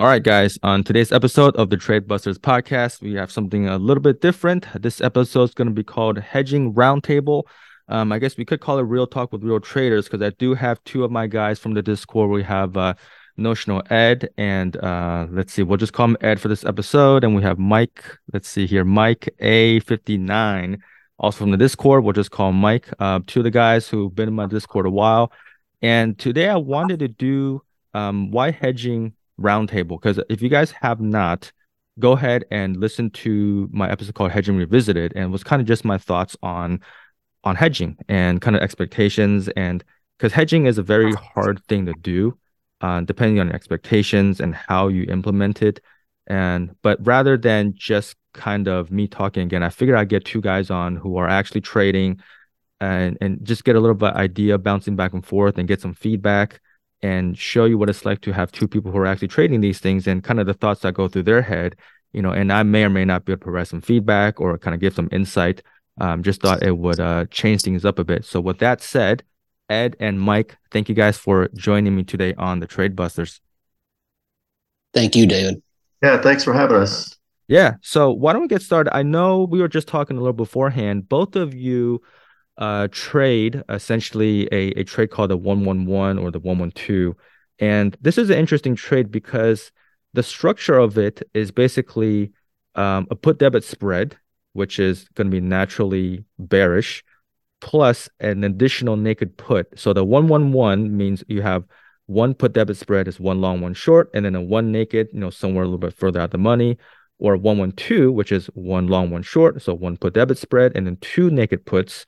All right, guys. On today's episode of the Trade Busters podcast, we have something a little bit different. This episode is going to be called Hedging Roundtable. Um, I guess we could call it Real Talk with Real Traders because I do have two of my guys from the Discord. We have uh, Notional Ed and uh, let's see, we'll just call him Ed for this episode. And we have Mike. Let's see here, Mike A59, also from the Discord. We'll just call Mike. Uh, two of the guys who've been in my Discord a while. And today I wanted to do um, why hedging roundtable because if you guys have not go ahead and listen to my episode called hedging revisited and was kind of just my thoughts on on hedging and kind of expectations and because hedging is a very hard thing to do uh, depending on your expectations and how you implement it and but rather than just kind of me talking again i figured i'd get two guys on who are actually trading and and just get a little bit idea bouncing back and forth and get some feedback and show you what it's like to have two people who are actually trading these things and kind of the thoughts that go through their head you know and i may or may not be able to provide some feedback or kind of give some insight. Um, just thought it would uh, change things up a bit. So with that said ed and mike thank you guys for joining me today on the trade busters. Thank you david. Yeah thanks for having us. Yeah so why don't we get started? I know we were just talking a little beforehand. Both of you uh, trade, essentially a, a trade called the 111 or the 112. And this is an interesting trade because the structure of it is basically um, a put debit spread, which is going to be naturally bearish, plus an additional naked put. So the 111 means you have one put debit spread is one long, one short, and then a one naked, you know, somewhere a little bit further out the money, or 112, which is one long, one short. So one put debit spread, and then two naked puts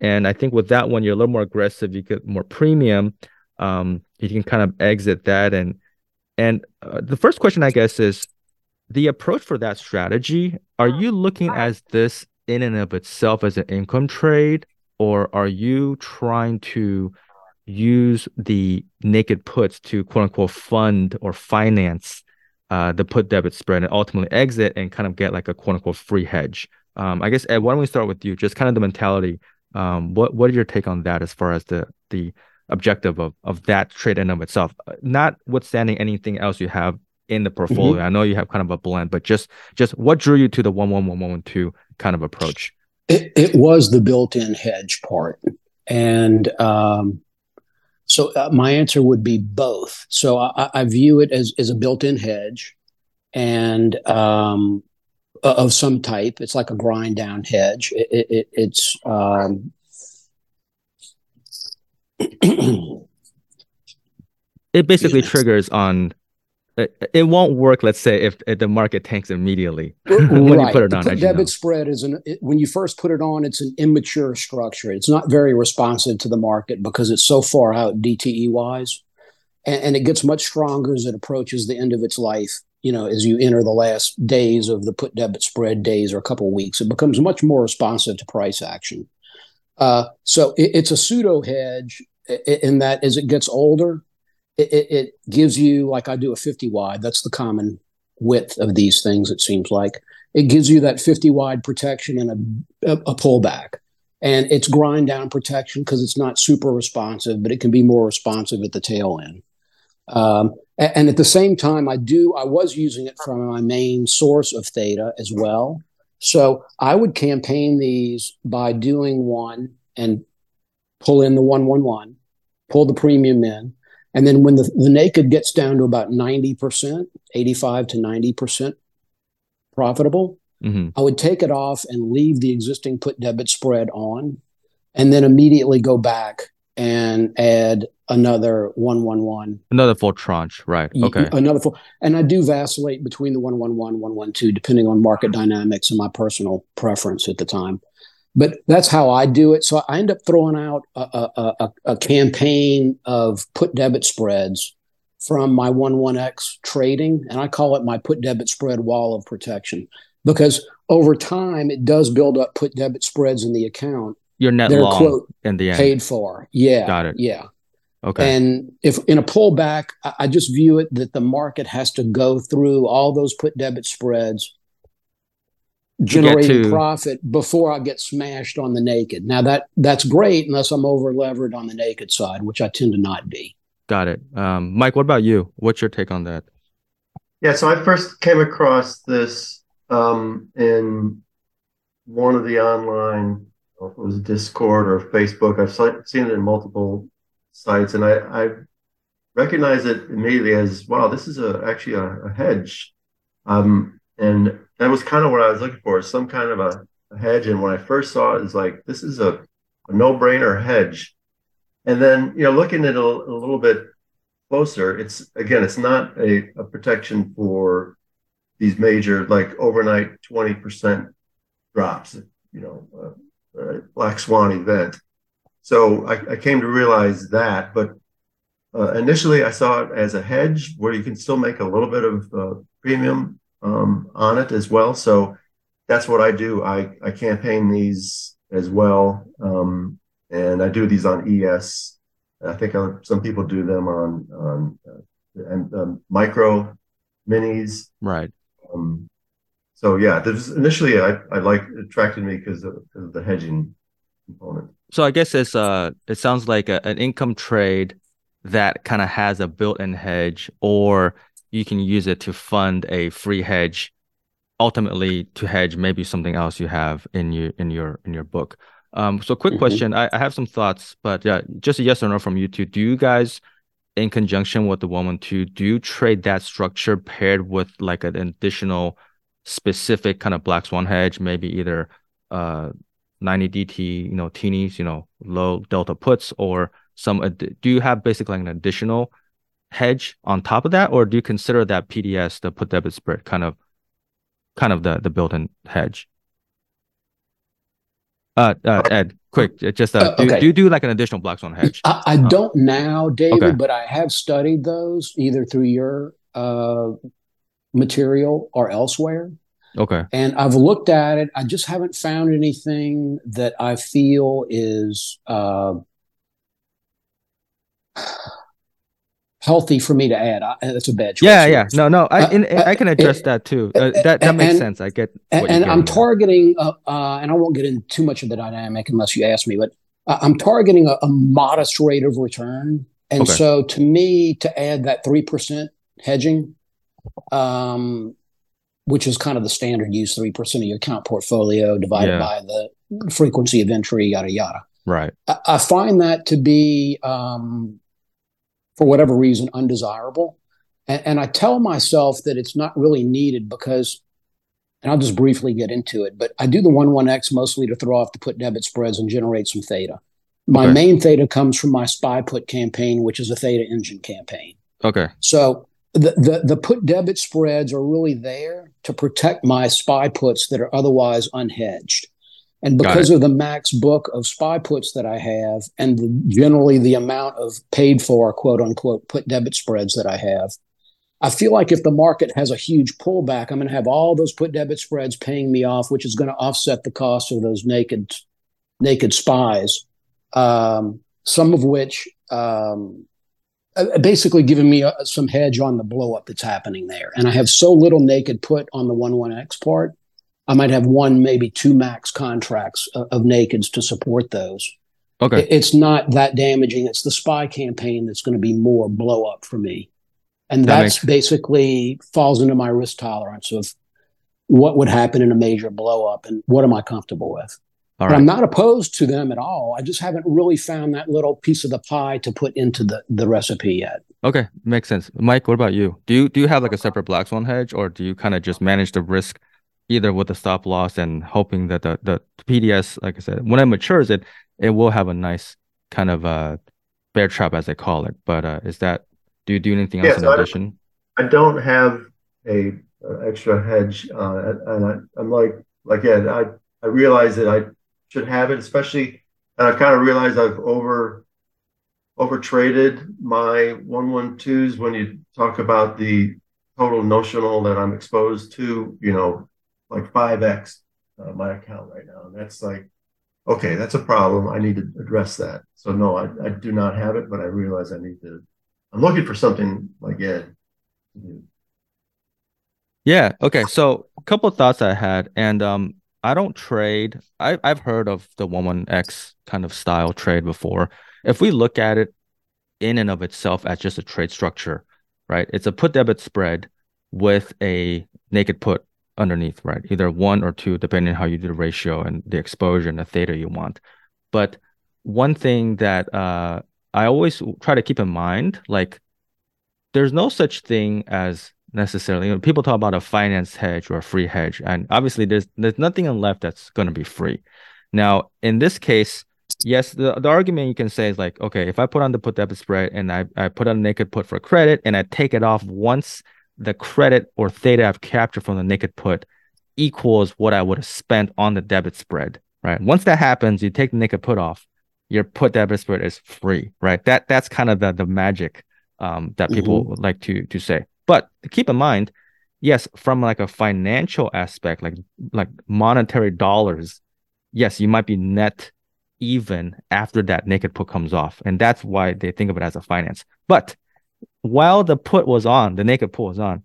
and I think with that one, you're a little more aggressive. You get more premium. Um, you can kind of exit that. And and uh, the first question, I guess, is the approach for that strategy. Are you looking at this in and of itself as an income trade, or are you trying to use the naked puts to quote unquote fund or finance uh, the put debit spread and ultimately exit and kind of get like a quote unquote free hedge? Um, I guess Ed, why don't we start with you? Just kind of the mentality um, what what are your take on that as far as the the objective of of that trade in of itself, uh, notwithstanding anything else you have in the portfolio? Mm-hmm. I know you have kind of a blend, but just just what drew you to the one one one one two kind of approach? It, it was the built-in hedge part, and um, so uh, my answer would be both. So I, I view it as as a built-in hedge, and um, of some type. It's like a grind down hedge. It, it, it's um, it basically triggers on it, it, won't work let's say if, if the market tanks immediately when right. you put it on the debit spread is an when you first put it on it's an immature structure it's not very responsive to the market because it's so far out dte wise and, and it gets much stronger as it approaches the end of its life you know, as you enter the last days of the put debit spread days or a couple of weeks, it becomes much more responsive to price action. Uh, so it, it's a pseudo hedge in that as it gets older, it, it, gives you, like I do a 50 wide, that's the common width of these things, it seems like. It gives you that 50 wide protection and a, a, a pullback. And it's grind down protection because it's not super responsive, but it can be more responsive at the tail end. Um, and at the same time, I do I was using it from my main source of theta as well. So I would campaign these by doing one and pull in the one one one, pull the premium in, and then when the, the naked gets down to about 90%, 85 to 90% profitable, mm-hmm. I would take it off and leave the existing put debit spread on, and then immediately go back and add another 111 another full tranche right okay. another full and i do vacillate between the 111 112 depending on market dynamics and my personal preference at the time. But that's how i do it. So i end up throwing out a, a, a, a campaign of put debit spreads from my 11x trading and i call it my put debit spread wall of protection because over time it does build up put debit spreads in the account your net They're, long quote, in the end. Paid for. Yeah. Got it. Yeah. Okay. And if in a pullback, I just view it that the market has to go through all those put debit spreads, generating to... profit before I get smashed on the naked. Now that that's great unless I'm over levered on the naked side, which I tend to not be. Got it. Um, Mike, what about you? What's your take on that? Yeah, so I first came across this um, in one of the online, if it was Discord or Facebook. I've seen it in multiple sites, and I, I recognize it immediately as wow, this is a actually a, a hedge, um, and that was kind of what I was looking for, some kind of a, a hedge. And when I first saw it, it's like this is a, a no-brainer hedge. And then you know, looking at it a, a little bit closer, it's again, it's not a, a protection for these major like overnight 20% drops, you know, uh, uh, black swan event. So I, I, came to realize that, but uh, initially I saw it as a hedge where you can still make a little bit of uh, premium um, on it as well. So that's what I do. I, I campaign these as well. Um, and I do these on ES. I think I, some people do them on, on uh, and um, micro minis. Right. Um, so yeah, there's initially I, I like attracted me because of, of, the hedging component. So I guess it's uh it sounds like a, an income trade that kind of has a built-in hedge, or you can use it to fund a free hedge, ultimately to hedge maybe something else you have in your in your in your book. Um, so quick mm-hmm. question, I, I have some thoughts, but yeah, just a yes or no from you two. Do you guys in conjunction with the 112, do you trade that structure paired with like an additional specific kind of black swan hedge, maybe either uh 90 DT, you know, teenies, you know, low delta puts, or some. Ad- do you have basically like an additional hedge on top of that, or do you consider that PDS, the put debit spread, kind of, kind of the the built-in hedge? Uh, uh Ed, quick, just uh, uh do, okay. do you do like an additional black swan hedge? I, I uh, don't now, David, okay. but I have studied those either through your uh material or elsewhere. Okay. And I've looked at it. I just haven't found anything that I feel is uh, healthy for me to add. I, that's a bad choice. Yeah, yeah. No, no. I, uh, I can address uh, that too. Uh, that that makes and, sense. I get. and I'm targeting, uh, uh, and I won't get into too much of the dynamic unless you ask me, but I'm targeting a, a modest rate of return. And okay. so, to me, to add that three percent hedging um, which is kind of the standard use, 3% of your account portfolio divided yeah. by the frequency of entry, yada, yada. Right. I, I find that to be, um, for whatever reason, undesirable. And, and I tell myself that it's not really needed because, and I'll just briefly get into it, but I do the 1 1X mostly to throw off the put debit spreads and generate some theta. My okay. main theta comes from my SPY put campaign, which is a theta engine campaign. Okay. So the, the, the put debit spreads are really there to protect my SPY puts that are otherwise unhedged. And because of the max book of SPY puts that I have, and the, generally the amount of paid for quote unquote put debit spreads that I have, I feel like if the market has a huge pullback, I'm going to have all those put debit spreads paying me off, which is going to offset the cost of those naked naked SPYs. Um, some of which um, basically giving me a, uh, some hedge on the blow up that's happening there. And I have so little naked put on the 1 1X part. I might have one, maybe two max contracts of, of nakeds to support those. Okay. It, it's not that damaging. It's the SPY campaign that's going to be more blow up for me. And that that's makes... basically falls into my risk tolerance of what would happen in a major blow up and what am I comfortable with. All right. I'm not opposed to them at all. I just haven't really found that little piece of the pie to put into the, the recipe yet. Okay, makes sense. Mike, what about you? Do you do you have like a separate black swan hedge, or do you kind of just manage the risk either with the stop loss and hoping that the, the PDS, like I said, when it matures, it it will have a nice kind of uh bear trap as they call it. But uh is that do you do anything else yeah, in so addition? I don't, I don't have a, a extra hedge, uh, and I, I'm like like yeah, I I realize that I should have it, especially. And I've kind of realized I've over over traded my 112s when you talk about the total notional that I'm exposed to, you know, like 5x uh, my account right now. And that's like, okay, that's a problem. I need to address that. So, no, I, I do not have it, but I realize I need to, I'm looking for something like Ed. Yeah. Okay. So, a couple of thoughts I had. And um, I don't trade. I, I've heard of the 11X kind of style trade before. If we look at it in and of itself as just a trade structure, right? It's a put debit spread with a naked put underneath, right? Either one or two, depending on how you do the ratio and the exposure and the theta you want. But one thing that uh, I always try to keep in mind, like there's no such thing as necessarily. You know, people talk about a finance hedge or a free hedge, and obviously there's there's nothing left that's going to be free. Now, in this case, yes, the, the argument you can say is like, okay, if I put on the put debit spread and I, I put on a naked put for credit and I take it off once the credit or theta I've captured from the naked put equals what I would have spent on the debit spread, right? Once that happens, you take the naked put off, your put debit spread is free, right? That that's kind of the the magic um, that people mm-hmm. like to to say. But keep in mind, yes, from like a financial aspect, like like monetary dollars, yes, you might be net even after that naked put comes off. And that's why they think of it as a finance. But while the put was on, the naked put was on,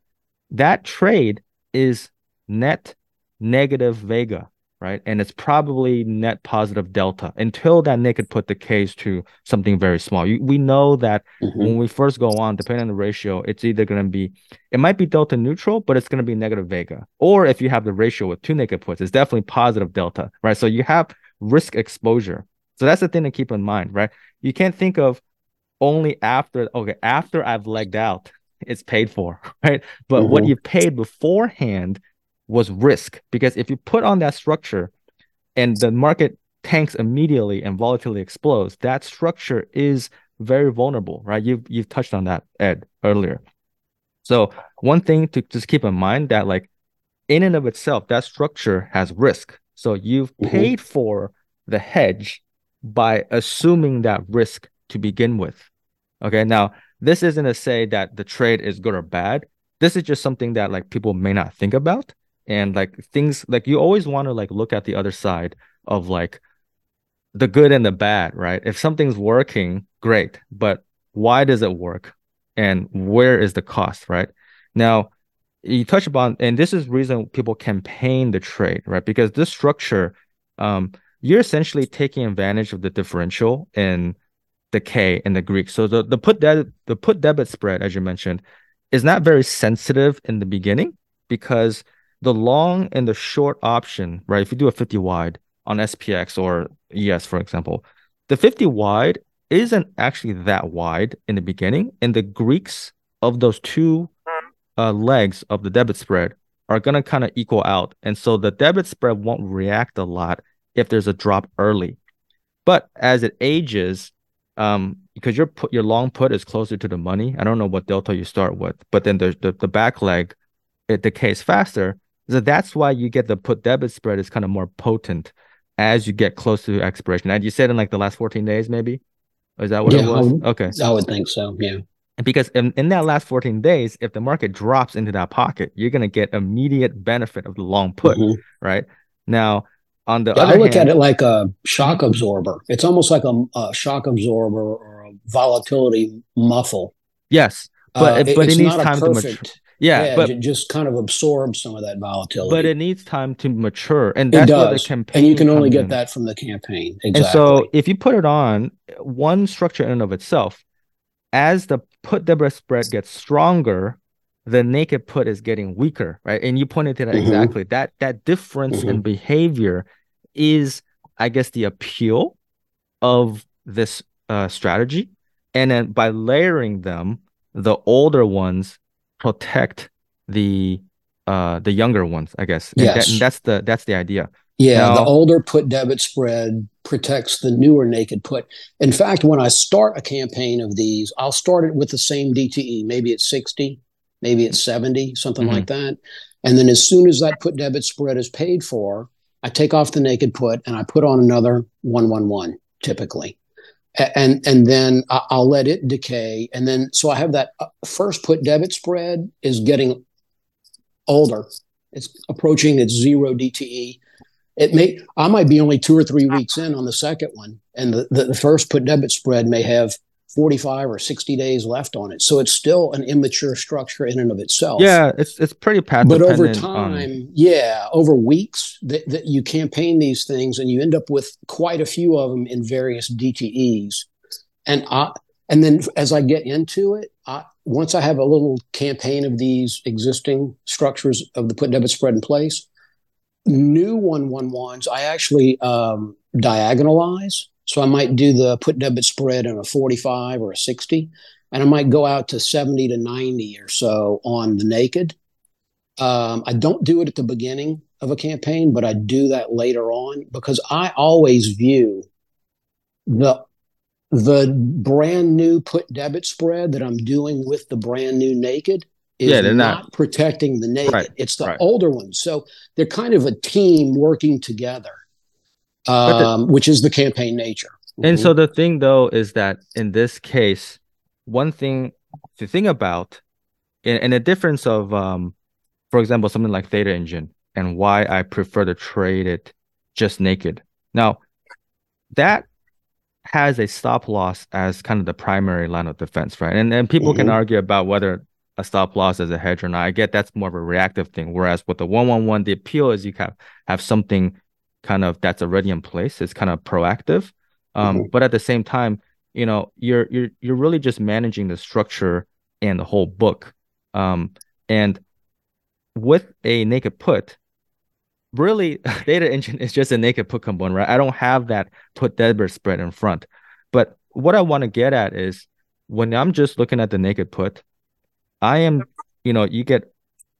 that trade is net negative Vega right? And it's probably net positive delta until that naked put decays to something very small. You, we know that mm-hmm. when we first go on, depending on the ratio, it's either going to be, it might be delta neutral, but it's going to be negative vega. Or if you have the ratio with two naked puts, it's definitely positive delta, right? So you have risk exposure. So that's the thing to keep in mind, right? You can't think of only after, okay, after I've legged out, it's paid for, right? But mm-hmm. what you paid beforehand was risk because if you put on that structure and the market tanks immediately and volatility explodes, that structure is very vulnerable, right? You've you've touched on that, Ed, earlier. So one thing to just keep in mind that like in and of itself, that structure has risk. So you've mm-hmm. paid for the hedge by assuming that risk to begin with. Okay. Now, this isn't to say that the trade is good or bad. This is just something that like people may not think about and like things like you always want to like look at the other side of like the good and the bad right? If something's working great but why does it work? And where is the cost right? Now you touch upon and this is reason people campaign the trade right? Because this structure um you're essentially taking advantage of the differential in the k and the greek. So the, the put that the put debit spread as you mentioned is not very sensitive in the beginning because the long and the short option, right? If you do a 50 wide on SPX or ES, for example, the 50 wide isn't actually that wide in the beginning. And the Greeks of those two uh, legs of the debit spread are going to kind of equal out. And so the debit spread won't react a lot if there's a drop early. But as it ages, um, because your put your long put is closer to the money. I don't know what delta you start with, but then the the, the back leg it decays faster. So that's why you get the put debit spread is kind of more potent as you get close to expiration. And you said in like the last 14 days, maybe? Or is that what yeah, it was? I would, okay. I would think so. Yeah. Because in, in that last 14 days, if the market drops into that pocket, you're going to get immediate benefit of the long put, mm-hmm. right? Now, on the yeah, I look hand, at it like a shock absorber. It's almost like a, a shock absorber or a volatility muffle. Yes, but uh, but it, it needs time perfect, to mature. Yeah, yeah, but just kind of absorb some of that volatility. But it needs time to mature, and that's where the campaign. And you can only get in. that from the campaign. Exactly. And so, if you put it on one structure in and of itself, as the put debit spread gets stronger, the naked put is getting weaker, right? And you pointed to that mm-hmm. exactly. That that difference mm-hmm. in behavior is, I guess, the appeal of this uh, strategy. And then by layering them, the older ones protect the uh the younger ones, I guess. And yes. That, that's the that's the idea. Yeah, now, the older put debit spread protects the newer naked put. In fact, when I start a campaign of these, I'll start it with the same DTE. Maybe it's 60, maybe it's 70, something mm-hmm. like that. And then as soon as that put debit spread is paid for, I take off the naked put and I put on another 111 typically and and then I'll let it decay, and then so I have that uh, first put debit spread is getting older. It's approaching its zero DTE. It may I might be only two or three weeks in on the second one, and the, the, the first put debit spread may have 45 or 60 days left on it. So it's still an immature structure in and of itself. Yeah, it's it's pretty path But over time, on... yeah, over weeks that, that you campaign these things and you end up with quite a few of them in various DTEs. And I and then as I get into it, I once I have a little campaign of these existing structures of the put debit spread in place, new one one ones I actually um, diagonalize. So I might do the put debit spread in a 45 or a 60, and I might go out to 70 to 90 or so on the naked. Um, I don't do it at the beginning of a campaign, but I do that later on because I always view the the brand new put debit spread that I'm doing with the brand new naked is yeah, not, not, protecting the naked. Right, it's the right. older ones. So they're kind of a team working together, um, the, which is the campaign nature. And mm-hmm. so the thing though is that in this case, one thing to think about, in, a difference of, um, for example, something like Theta Engine and why I prefer to trade it just naked. Now, that has a stop loss as kind of the primary line of defense, right? And and people mm-hmm. can argue about whether a stop loss is a hedge or not. I get that's more of a reactive thing. Whereas with the one one one, the appeal is you have have something kind of that's already in place. It's kind of proactive. Um, mm-hmm. but at the same time, you know, you're you're you're really just managing the structure and the whole book. Um, and with a naked put, really Theta Engine is just a naked put component, right? I don't have that put debit spread in front. But what I want to get at is when I'm just looking at the naked put, I am, you know, you get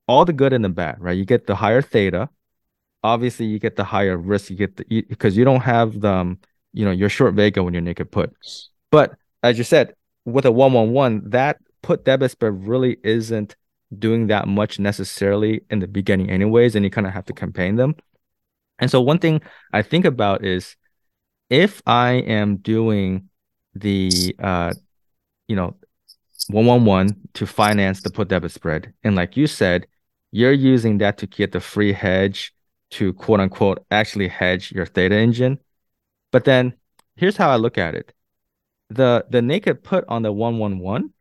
all the good and the bad, right? You get the higher theta. Obviously, you get the higher risk. You get the because you don't have the, um, you know, your short vega when you're naked put. But as you said, with a one one one, that put debit spread really isn't doing that much necessarily in the beginning anyways and you kind of have to campaign them and so one thing i think about is if i am doing the uh you know 111 to finance the put debit spread and like you said you're using that to get the free hedge to quote unquote actually hedge your theta engine but then here's how i look at it the the naked put on the 111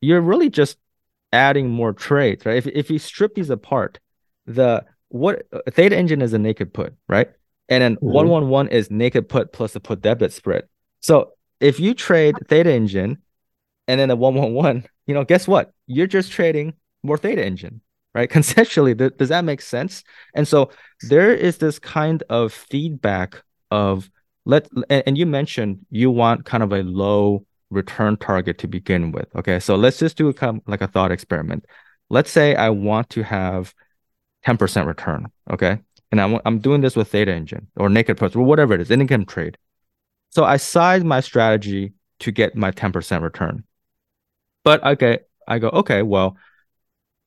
you're really just adding more trades, right? If if you strip these apart, the what theta engine is a naked put, right? And then mm-hmm. one one is naked put plus a put debit spread. So if you trade theta engine and then one one, you know, guess what? You're just trading more theta engine, right? Conceptually, th- does that make sense? And so there is this kind of feedback of let and, and you mentioned you want kind of a low return target to begin with. Okay, so let's just do a kind of like a thought experiment. Let's say I want to have 10% return. Okay, and I'm I'm doing this with Theta Engine or Naked Puts or whatever it is, income trade. So I size my strategy to get my 10% return. But okay, I go, okay, well,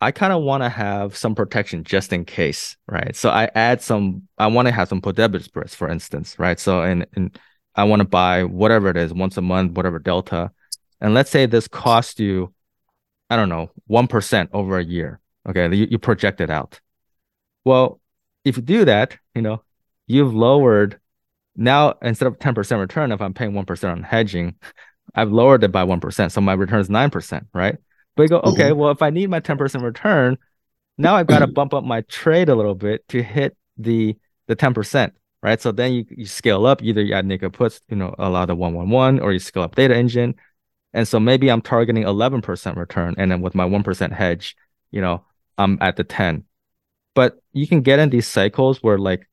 I kind of want to have some protection just in case, right? So I add some, I want to have some debit spreads, for instance, right? So and, in I want to buy whatever it is once a month, whatever delta. And let's say this costs you, I don't know, 1% over a year. Okay. You, you project it out. Well, if you do that, you know, you've lowered now instead of 10% return, if I'm paying 1% on hedging, I've lowered it by 1%. So my return is 9%, right? But you go, okay, mm-hmm. well, if I need my 10% return, now I've got to bump up my trade a little bit to hit the the 10% right? So then you, you scale up, either you add naked puts, you know, allow the 111, or you scale up Theta Engine. And so maybe I'm targeting 11% return. And then with my 1% hedge, you know, I'm at the 10. But you can get in these cycles where like,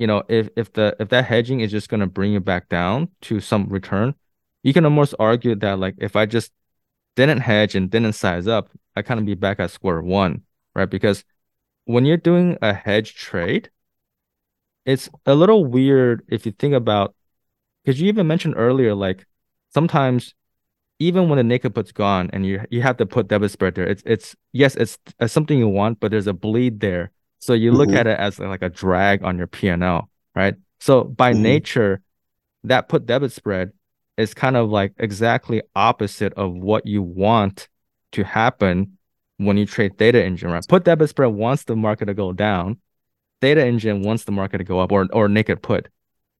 you know, if if the if that hedging is just gonna bring you back down to some return, you can almost argue that like if I just didn't hedge and didn't size up, I kind of be back at square one, right? Because when you're doing a hedge trade, it's a little weird if you think about because you even mentioned earlier like sometimes even when the naked put's gone and you you have to put debit spread there it's it's yes it's, it's something you want but there's a bleed there so you mm-hmm. look at it as like a drag on your P&L right so by mm-hmm. nature that put debit spread is kind of like exactly opposite of what you want to happen when you trade Theta Engine right put debit spread wants the market to go down Theta Engine wants the market to go up or or naked put.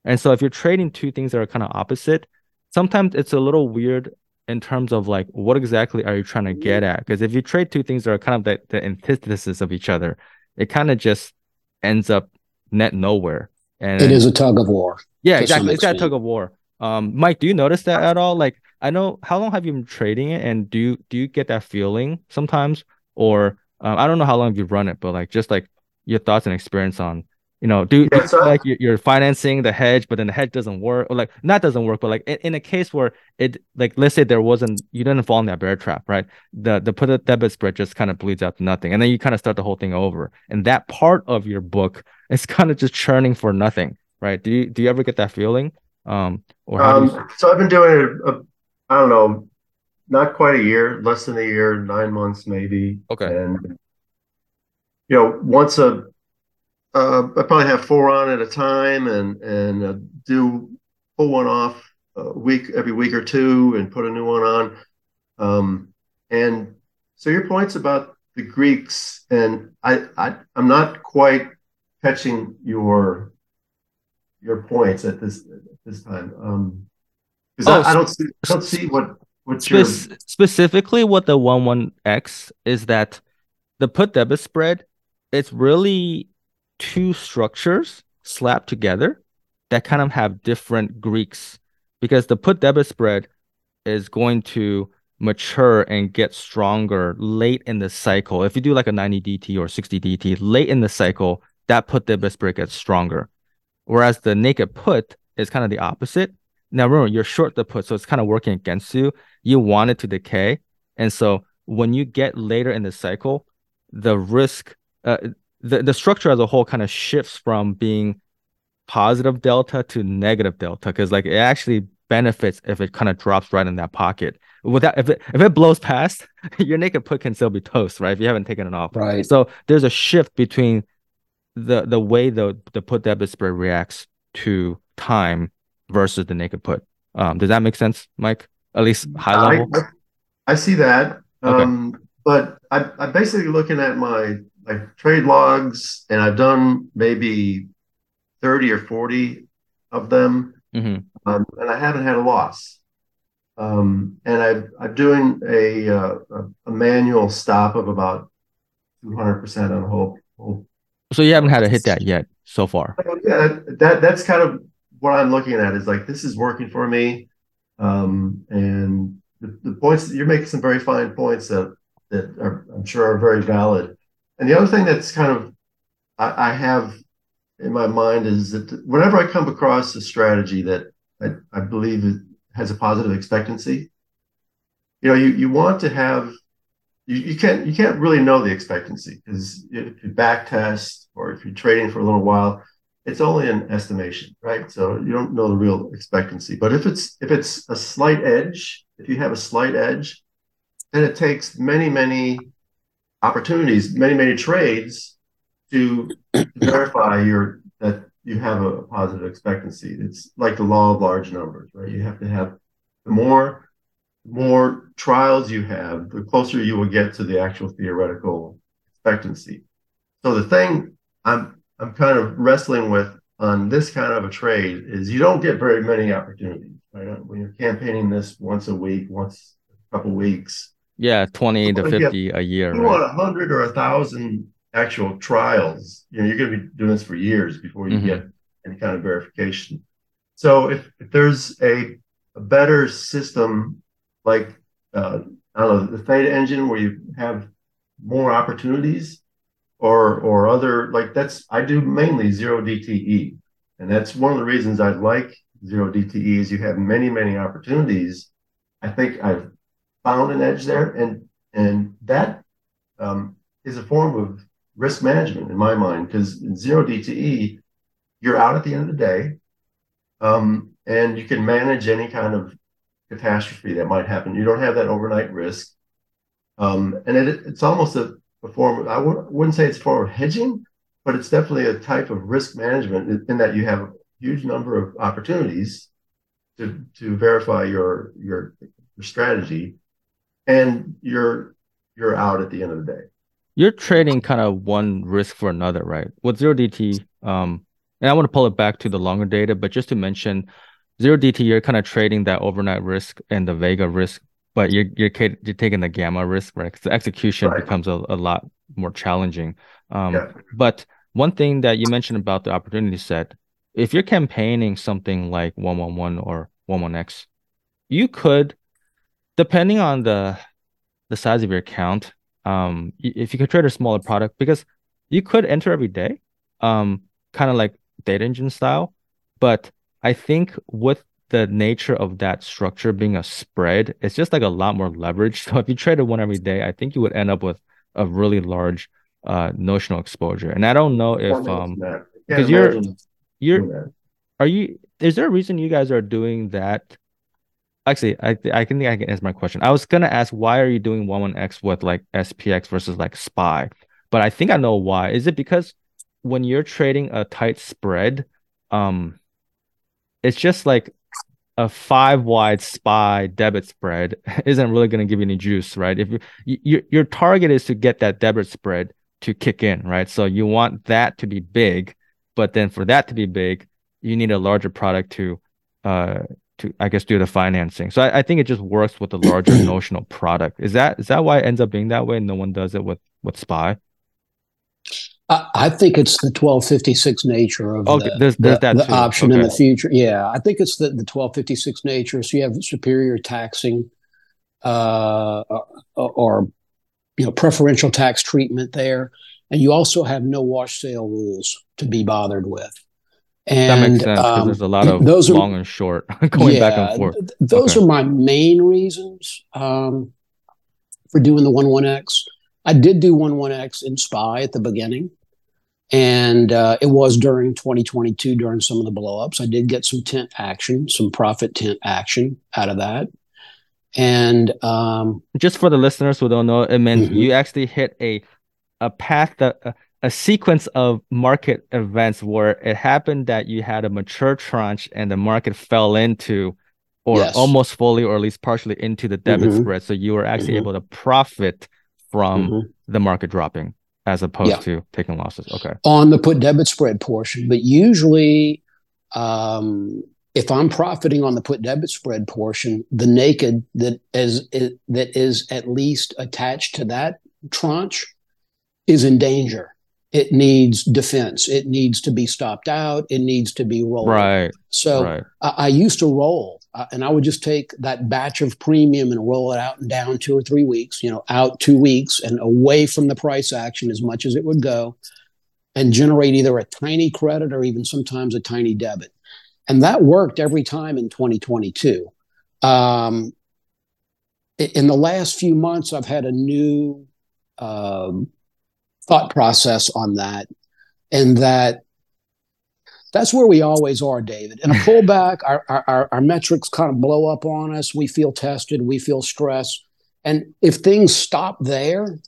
And so if you're trading two things that are kind of opposite, sometimes it's a little weird in terms of like what exactly are you trying to get at? Because if you trade two things that are kind of the, the antithesis of each other, it kind of just ends up net nowhere. And it is a tug of war. Yeah, exactly. It's that tug of war. Um, Mike, do you notice that at all? Like I know how long have you been trading it, and do you do you get that feeling sometimes, or um, I don't know how long you've run it, but like just like your thoughts and experience on you know, do, yeah, so like you're financing the hedge, but then the hedge doesn't work, or like not doesn't work, but like in, in, a case where it like let's say there wasn't you didn't fall in that bear trap, right? The the put a debit spread just kind of bleeds out to nothing, and then you kind of start the whole thing over, and that part of your book is kind of just churning for nothing, right? Do you do you ever get that feeling? Um, or um, you... so I've been doing it. Uh, I don't know, not quite a year, less than a year, nine months maybe. Okay. And you know, once a uh, I probably have four on at a time and and uh, do pull one off a week every week or two and put a new one on. Um, and so your points about the Greeks and I, I I'm not quite catching your your points at this at this time. Um, because oh, I, I, don't see I don't see what what spe- specifically what the one one X is that the put debit spread. It's really two structures slapped together that kind of have different Greeks because the put debit spread is going to mature and get stronger late in the cycle. If you do like a 90 DT or 60 DT late in the cycle, that put debit spread gets stronger. Whereas the naked put is kind of the opposite. Now remember, you're short the put, so it's kind of working against you. You want it to decay. And so when you get later in the cycle, the risk, uh, the, the structure as a whole kind of shifts from being positive delta to negative delta because like it actually benefits if it kind of drops right in that pocket. Without if it if it blows past, your naked put can still be toast, right? If you haven't taken it off. Right. So there's a shift between the the way the the put debit spread reacts to time versus the naked put. Um, does that make sense, Mike? At least high level. I, I see that. Okay. Um, but I, I'm basically looking at my like trade logs, and I've done maybe thirty or forty of them, mm-hmm. um, and I haven't had a loss. Um, and I, I'm doing a, uh, a manual stop of about two hundred percent on the whole, whole. So you haven't had to hit that yet so far. Yeah, that that's kind of what I'm looking at is like this is working for me, um, and the, the points you're making some very fine points that that are, I'm sure are very valid. And the other thing that's kind of I, I have in my mind is that whenever I come across a strategy that I, I believe has a positive expectancy, you know, you, you want to have you, you can't you can't really know the expectancy because if you back test or if you're trading for a little while, it's only an estimation, right? So you don't know the real expectancy. But if it's if it's a slight edge, if you have a slight edge, then it takes many many opportunities, many, many trades to verify your that you have a positive expectancy. It's like the law of large numbers, right? You have to have the more more trials you have, the closer you will get to the actual theoretical expectancy. So the thing I'm I'm kind of wrestling with on this kind of a trade is you don't get very many opportunities, right? When you're campaigning this once a week, once a couple weeks, yeah, 20 to 50 a year. You right? want a hundred or a thousand actual trials. You know, you're going to be doing this for years before you mm-hmm. get any kind of verification. So if, if there's a, a better system like uh, I don't know the Theta engine where you have more opportunities, or or other like that's I do mainly zero DTE, and that's one of the reasons I like zero DTE is you have many many opportunities. I think I've found an edge there, and and that um, is a form of risk management in my mind because zero DTE, you're out at the end of the day, um, and you can manage any kind of catastrophe that might happen. You don't have that overnight risk, um, and it, it's almost a, a form. Of, I w- wouldn't say it's a form of hedging, but it's definitely a type of risk management in, that you have a huge number of opportunities to to verify your your, your strategy and you're you're out at the end of the day. You're trading kind of one risk for another, right? With zero DT, um, and I want to pull it back to the longer data, but just to mention, zero DT, you're kind of trading that overnight risk and the Vega risk, but you're you're, you're taking the gamma risk, right? Because the execution right. becomes a, a lot more challenging. Um, yeah. But one thing that you mentioned about the opportunity set, if you're campaigning something like one one one or one one X, you could depending on the the size of your account, um, if you could trade a smaller product, because you could enter every day, um, kind of like theta engine style, but I think with the nature of that structure being a spread, it's just like a lot more leverage. So if you traded one every day, I think you would end up with a really large uh notional exposure. And I don't know if um because you're you're are you is there a reason you guys are doing that Actually, I I can think I can answer my question. I was gonna ask why are you doing one one X with like SPX versus like SPY, but I think I know why. Is it because when you're trading a tight spread, um, it's just like a five wide SPY debit spread isn't really gonna give you any juice, right? If you, your your target is to get that debit spread to kick in, right? So you want that to be big, but then for that to be big, you need a larger product to uh to I guess do the financing. So I, I think it just works with the larger notional product. Is that is that why it ends up being that way? No one does it with with SPY. I, I think it's the twelve fifty six nature of okay, the, there's, there's the, that the option okay. in the future. Yeah, I think it's the the twelve fifty six nature. So you have superior taxing, uh, or, or you know preferential tax treatment there, and you also have no wash sale rules to be bothered with. And that makes sense because um, there's a lot of those long are, and short going yeah, back and forth. Th- those okay. are my main reasons um, for doing the one one X. I did do one one X in SPY at the beginning, and uh, it was during 2022 during some of the blowups. I did get some tent action, some profit tent action out of that. And um, just for the listeners who don't know, it meant mm-hmm. you actually hit a a path that. Uh, a sequence of market events where it happened that you had a mature tranche and the market fell into or yes. almost fully or at least partially into the debit mm-hmm. spread so you were actually mm-hmm. able to profit from mm-hmm. the market dropping as opposed yeah. to taking losses okay on the put debit spread portion but usually um, if i'm profiting on the put debit spread portion the naked that is, is that is at least attached to that tranche is in danger it needs defense. It needs to be stopped out. It needs to be rolled. Right. So right. I, I, used to roll, uh, and I would just take that batch of premium and roll it out and down two or three weeks. You know, out two weeks and away from the price action as much as it would go, and generate either a tiny credit or even sometimes a tiny debit, and that worked every time in 2022. Um, in the last few months, I've had a new um, thought process on that, and that that's where we always are, David. In a pullback, our, our, our metrics kind of blow up on us. We feel tested, we feel stress. And if things stop there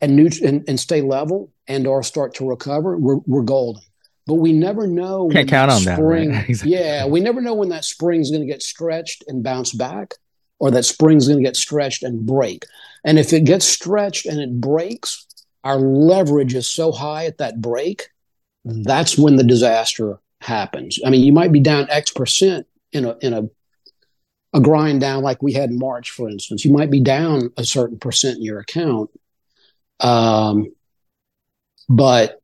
and, neut- and, and stay level and or start to recover, we're, we're golden. But we never know. Can't count on spring, that. Right? exactly. Yeah, we never know when that spring is going to get stretched and bounce back, or that spring is going to get stretched and break. And if it gets stretched and it breaks, our leverage is so high at that break, that's when the disaster happens. I mean, you might be down X percent in a in a a grind down like we had in March, for instance. You might be down a certain percent in your account. Um, but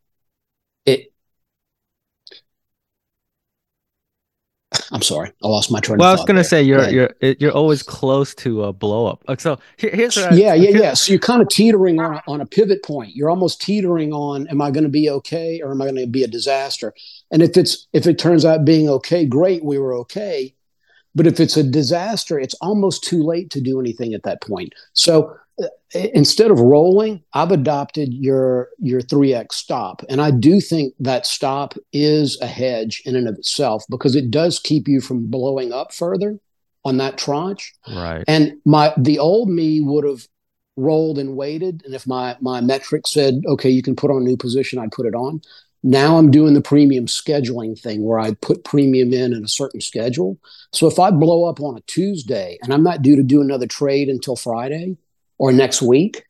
I'm sorry, I lost my train. Well, I was gonna say you're you're you're always close to a blow up. Uh, so here, here's what yeah, I, yeah, yeah. So you're kind of teetering on a, on a pivot point. You're almost teetering on, am I going to be okay or am I going to be a disaster? And if it's if it turns out being okay, great, we were okay. But if it's a disaster, it's almost too late to do anything at that point. So instead of rolling, I've adopted your your 3x stop. And I do think that stop is a hedge in and of itself because it does keep you from blowing up further on that tranche. Right. And my the old me would have rolled and waited. And if my my metric said, okay, you can put on a new position, I'd put it on. Now I'm doing the premium scheduling thing where I put premium in in a certain schedule. So if I blow up on a Tuesday and I'm not due to do another trade until Friday, or next week,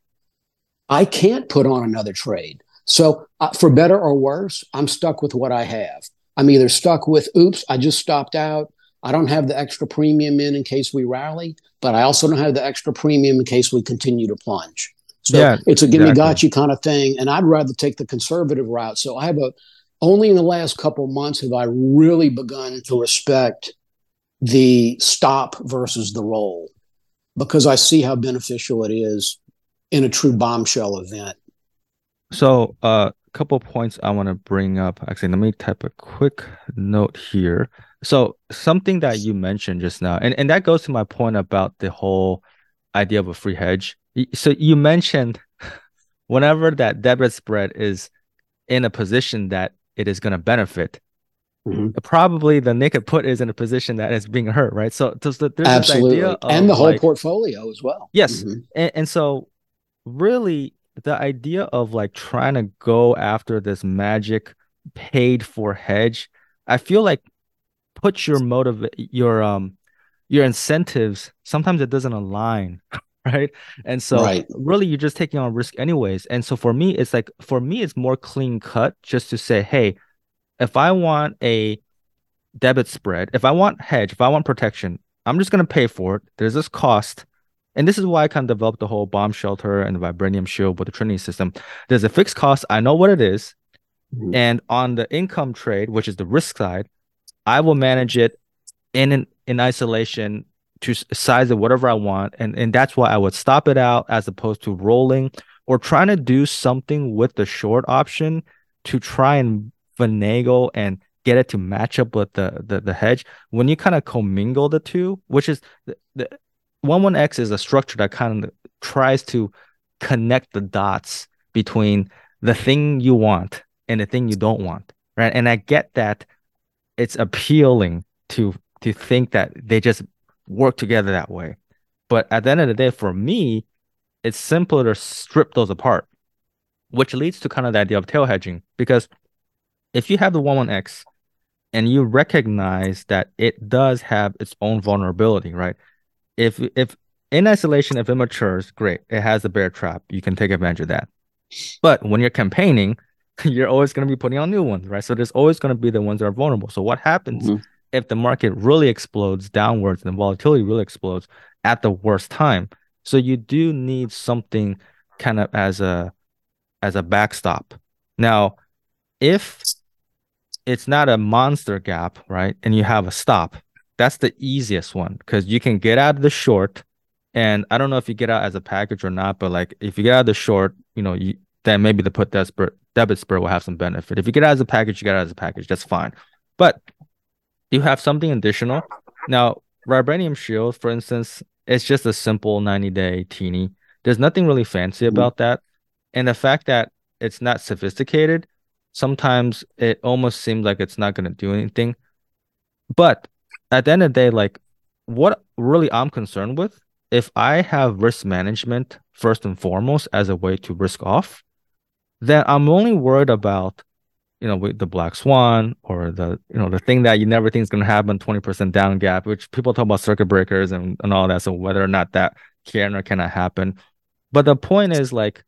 I can't put on another trade. So, uh, for better or worse, I'm stuck with what I have. I'm either stuck with, oops, I just stopped out. I don't have the extra premium in in case we rally, but I also don't have the extra premium in case we continue to plunge. So yeah, it's a give me got you kind of thing. And I'd rather take the conservative route. So I have a, only in the last couple months have I really begun to respect the stop versus the roll because I see how beneficial it is in a true bombshell event. So, a uh, couple points I want to bring up. Actually, let me type a quick note here. So, something that you mentioned just now, and, and that goes to my point about the whole idea of a free hedge. So, you mentioned whenever that debit spread is in a position that it is going to benefit, mm-hmm. probably the naked put is in a position that is being hurt, right? So, so there's Absolutely. and the whole like, portfolio as well. Yes, mm-hmm. and, and so really the idea of like trying to go after this magic paid for hedge, I feel like put your motive your um your incentives sometimes it doesn't align right and so right. really you're just taking on risk anyways and so for me it's like for me it's more clean cut just to say hey if i want a debit spread if i want hedge if i want protection i'm just going to pay for it there's this cost and this is why I kind of developed the whole bomb shelter and the vibranium shield with the Trinity system. There's a fixed cost. I know what it is. Mm-hmm. And on the income trade, which is the risk side, I will manage it in an, in isolation to size it whatever I want. And, and that's why I would stop it out as opposed to rolling or trying to do something with the short option to try and finagle and get it to match up with the the, the hedge. When you kind of commingle the two, which is the, the 11x is a structure that kind of tries to connect the dots between the thing you want and the thing you don't want right and i get that it's appealing to to think that they just work together that way but at the end of the day for me it's simpler to strip those apart which leads to kind of the idea of tail hedging because if you have the 11x and you recognize that it does have its own vulnerability right if if in isolation, if it matures, great. It has a bear trap. You can take advantage of that. But when you're campaigning, you're always going to be putting on new ones, right? So there's always going to be the ones that are vulnerable. So what happens mm-hmm. if the market really explodes downwards and the volatility really explodes at the worst time? So you do need something kind of as a as a backstop. Now, if it's not a monster gap, right? And you have a stop, that's the easiest one because you can get out of the short. And I don't know if you get out as a package or not, but like if you get out of the short, you know, you, then maybe the put desperate debit spur will have some benefit. If you get out as a package, you get out as a package. That's fine. But you have something additional. Now, Vibranium Shield, for instance, it's just a simple 90 day teeny. There's nothing really fancy mm-hmm. about that. And the fact that it's not sophisticated, sometimes it almost seems like it's not going to do anything. But at the end of the day, like what really I'm concerned with, if I have risk management first and foremost as a way to risk off, then I'm only worried about, you know, with the black swan or the, you know, the thing that you never think is going to happen, 20% down gap, which people talk about circuit breakers and, and all that. So whether or not that can or cannot happen. But the point is like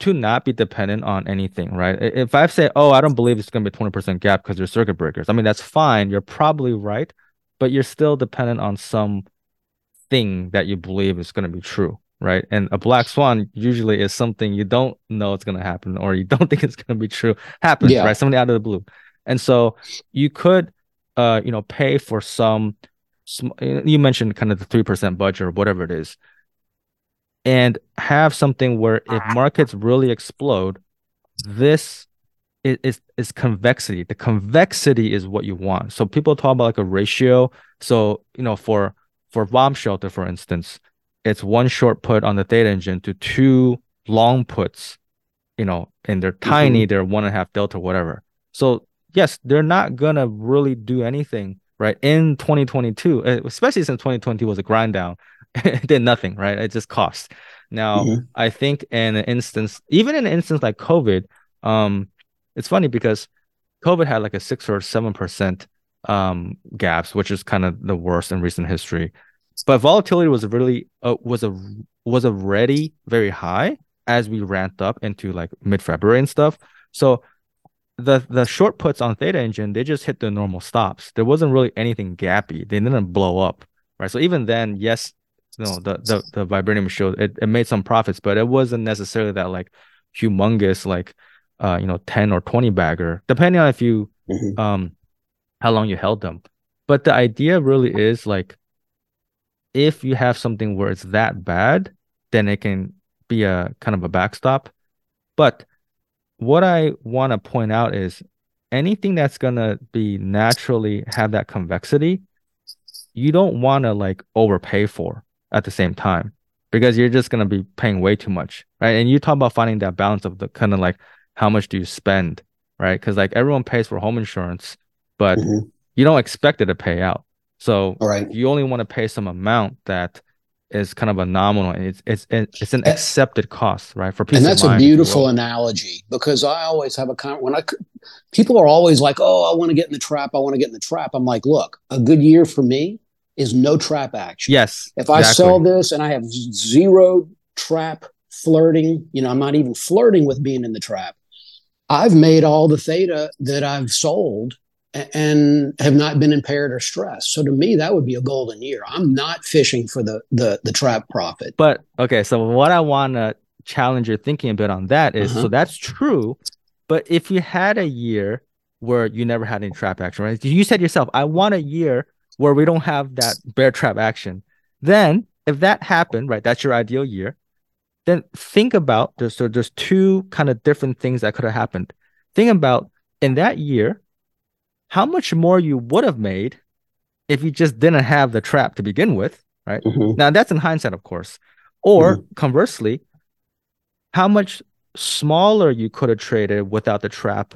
to not be dependent on anything, right? If I say, oh, I don't believe it's going to be 20% gap because there's circuit breakers, I mean, that's fine. You're probably right but you're still dependent on some thing that you believe is going to be true right and a black swan usually is something you don't know it's going to happen or you don't think it's going to be true happens yeah. right something out of the blue and so you could uh you know pay for some you mentioned kind of the 3% budget or whatever it is and have something where if markets really explode this is is convexity. The convexity is what you want. So people talk about like a ratio. So you know, for for bomb shelter, for instance, it's one short put on the theta engine to two long puts. You know, and they're tiny. Mm-hmm. They're one and a half delta, whatever. So yes, they're not gonna really do anything right in 2022, eh, especially since 2020 was a grind down. It did nothing, right? It just cost. Now, mm-hmm. I think in an instance, even in an instance like COVID, um, it's funny because COVID had like a six or seven percent um, gaps, which is kind of the worst in recent history. But volatility was really uh, was a was already very high as we ramped up into like mid February and stuff. So the the short puts on Theta Engine they just hit the normal stops. There wasn't really anything gappy. They didn't blow up, right? So even then, yes, know the the the vibranium shield it, it made some profits, but it wasn't necessarily that like humongous like uh, you know, 10 or 20 bagger, depending on if you mm-hmm. um how long you held them. But the idea really is like if you have something where it's that bad, then it can be a kind of a backstop. But what I want to point out is anything that's going to be naturally have that convexity, you don't want to like overpay for at the same time because you're just going to be paying way too much, right? And you talk about finding that balance of the kind of like how much do you spend, right? Because like everyone pays for home insurance, but mm-hmm. you don't expect it to pay out. So right. you only want to pay some amount that is kind of a nominal it's it's it's an accepted cost right for people and that's a beautiful analogy because i always have a con when i people are always like oh i want to get in the trap i want to get in the trap i'm like look a good year for me is no trap action yes if exactly. i sell this and i have zero trap flirting you know i'm not even flirting with being in the trap i've made all the theta that i've sold and have not been impaired or stressed. So to me, that would be a golden year. I'm not fishing for the the the trap profit. But okay, so what I want to challenge your thinking a bit on that is, uh-huh. so that's true. But if you had a year where you never had any trap action, right? You said yourself, I want a year where we don't have that bear trap action. Then if that happened, right, that's your ideal year. Then think about there's so there's two kind of different things that could have happened. Think about in that year, how much more you would have made if you just didn't have the trap to begin with, right? Mm-hmm. Now that's in hindsight, of course. Or mm-hmm. conversely, how much smaller you could have traded without the trap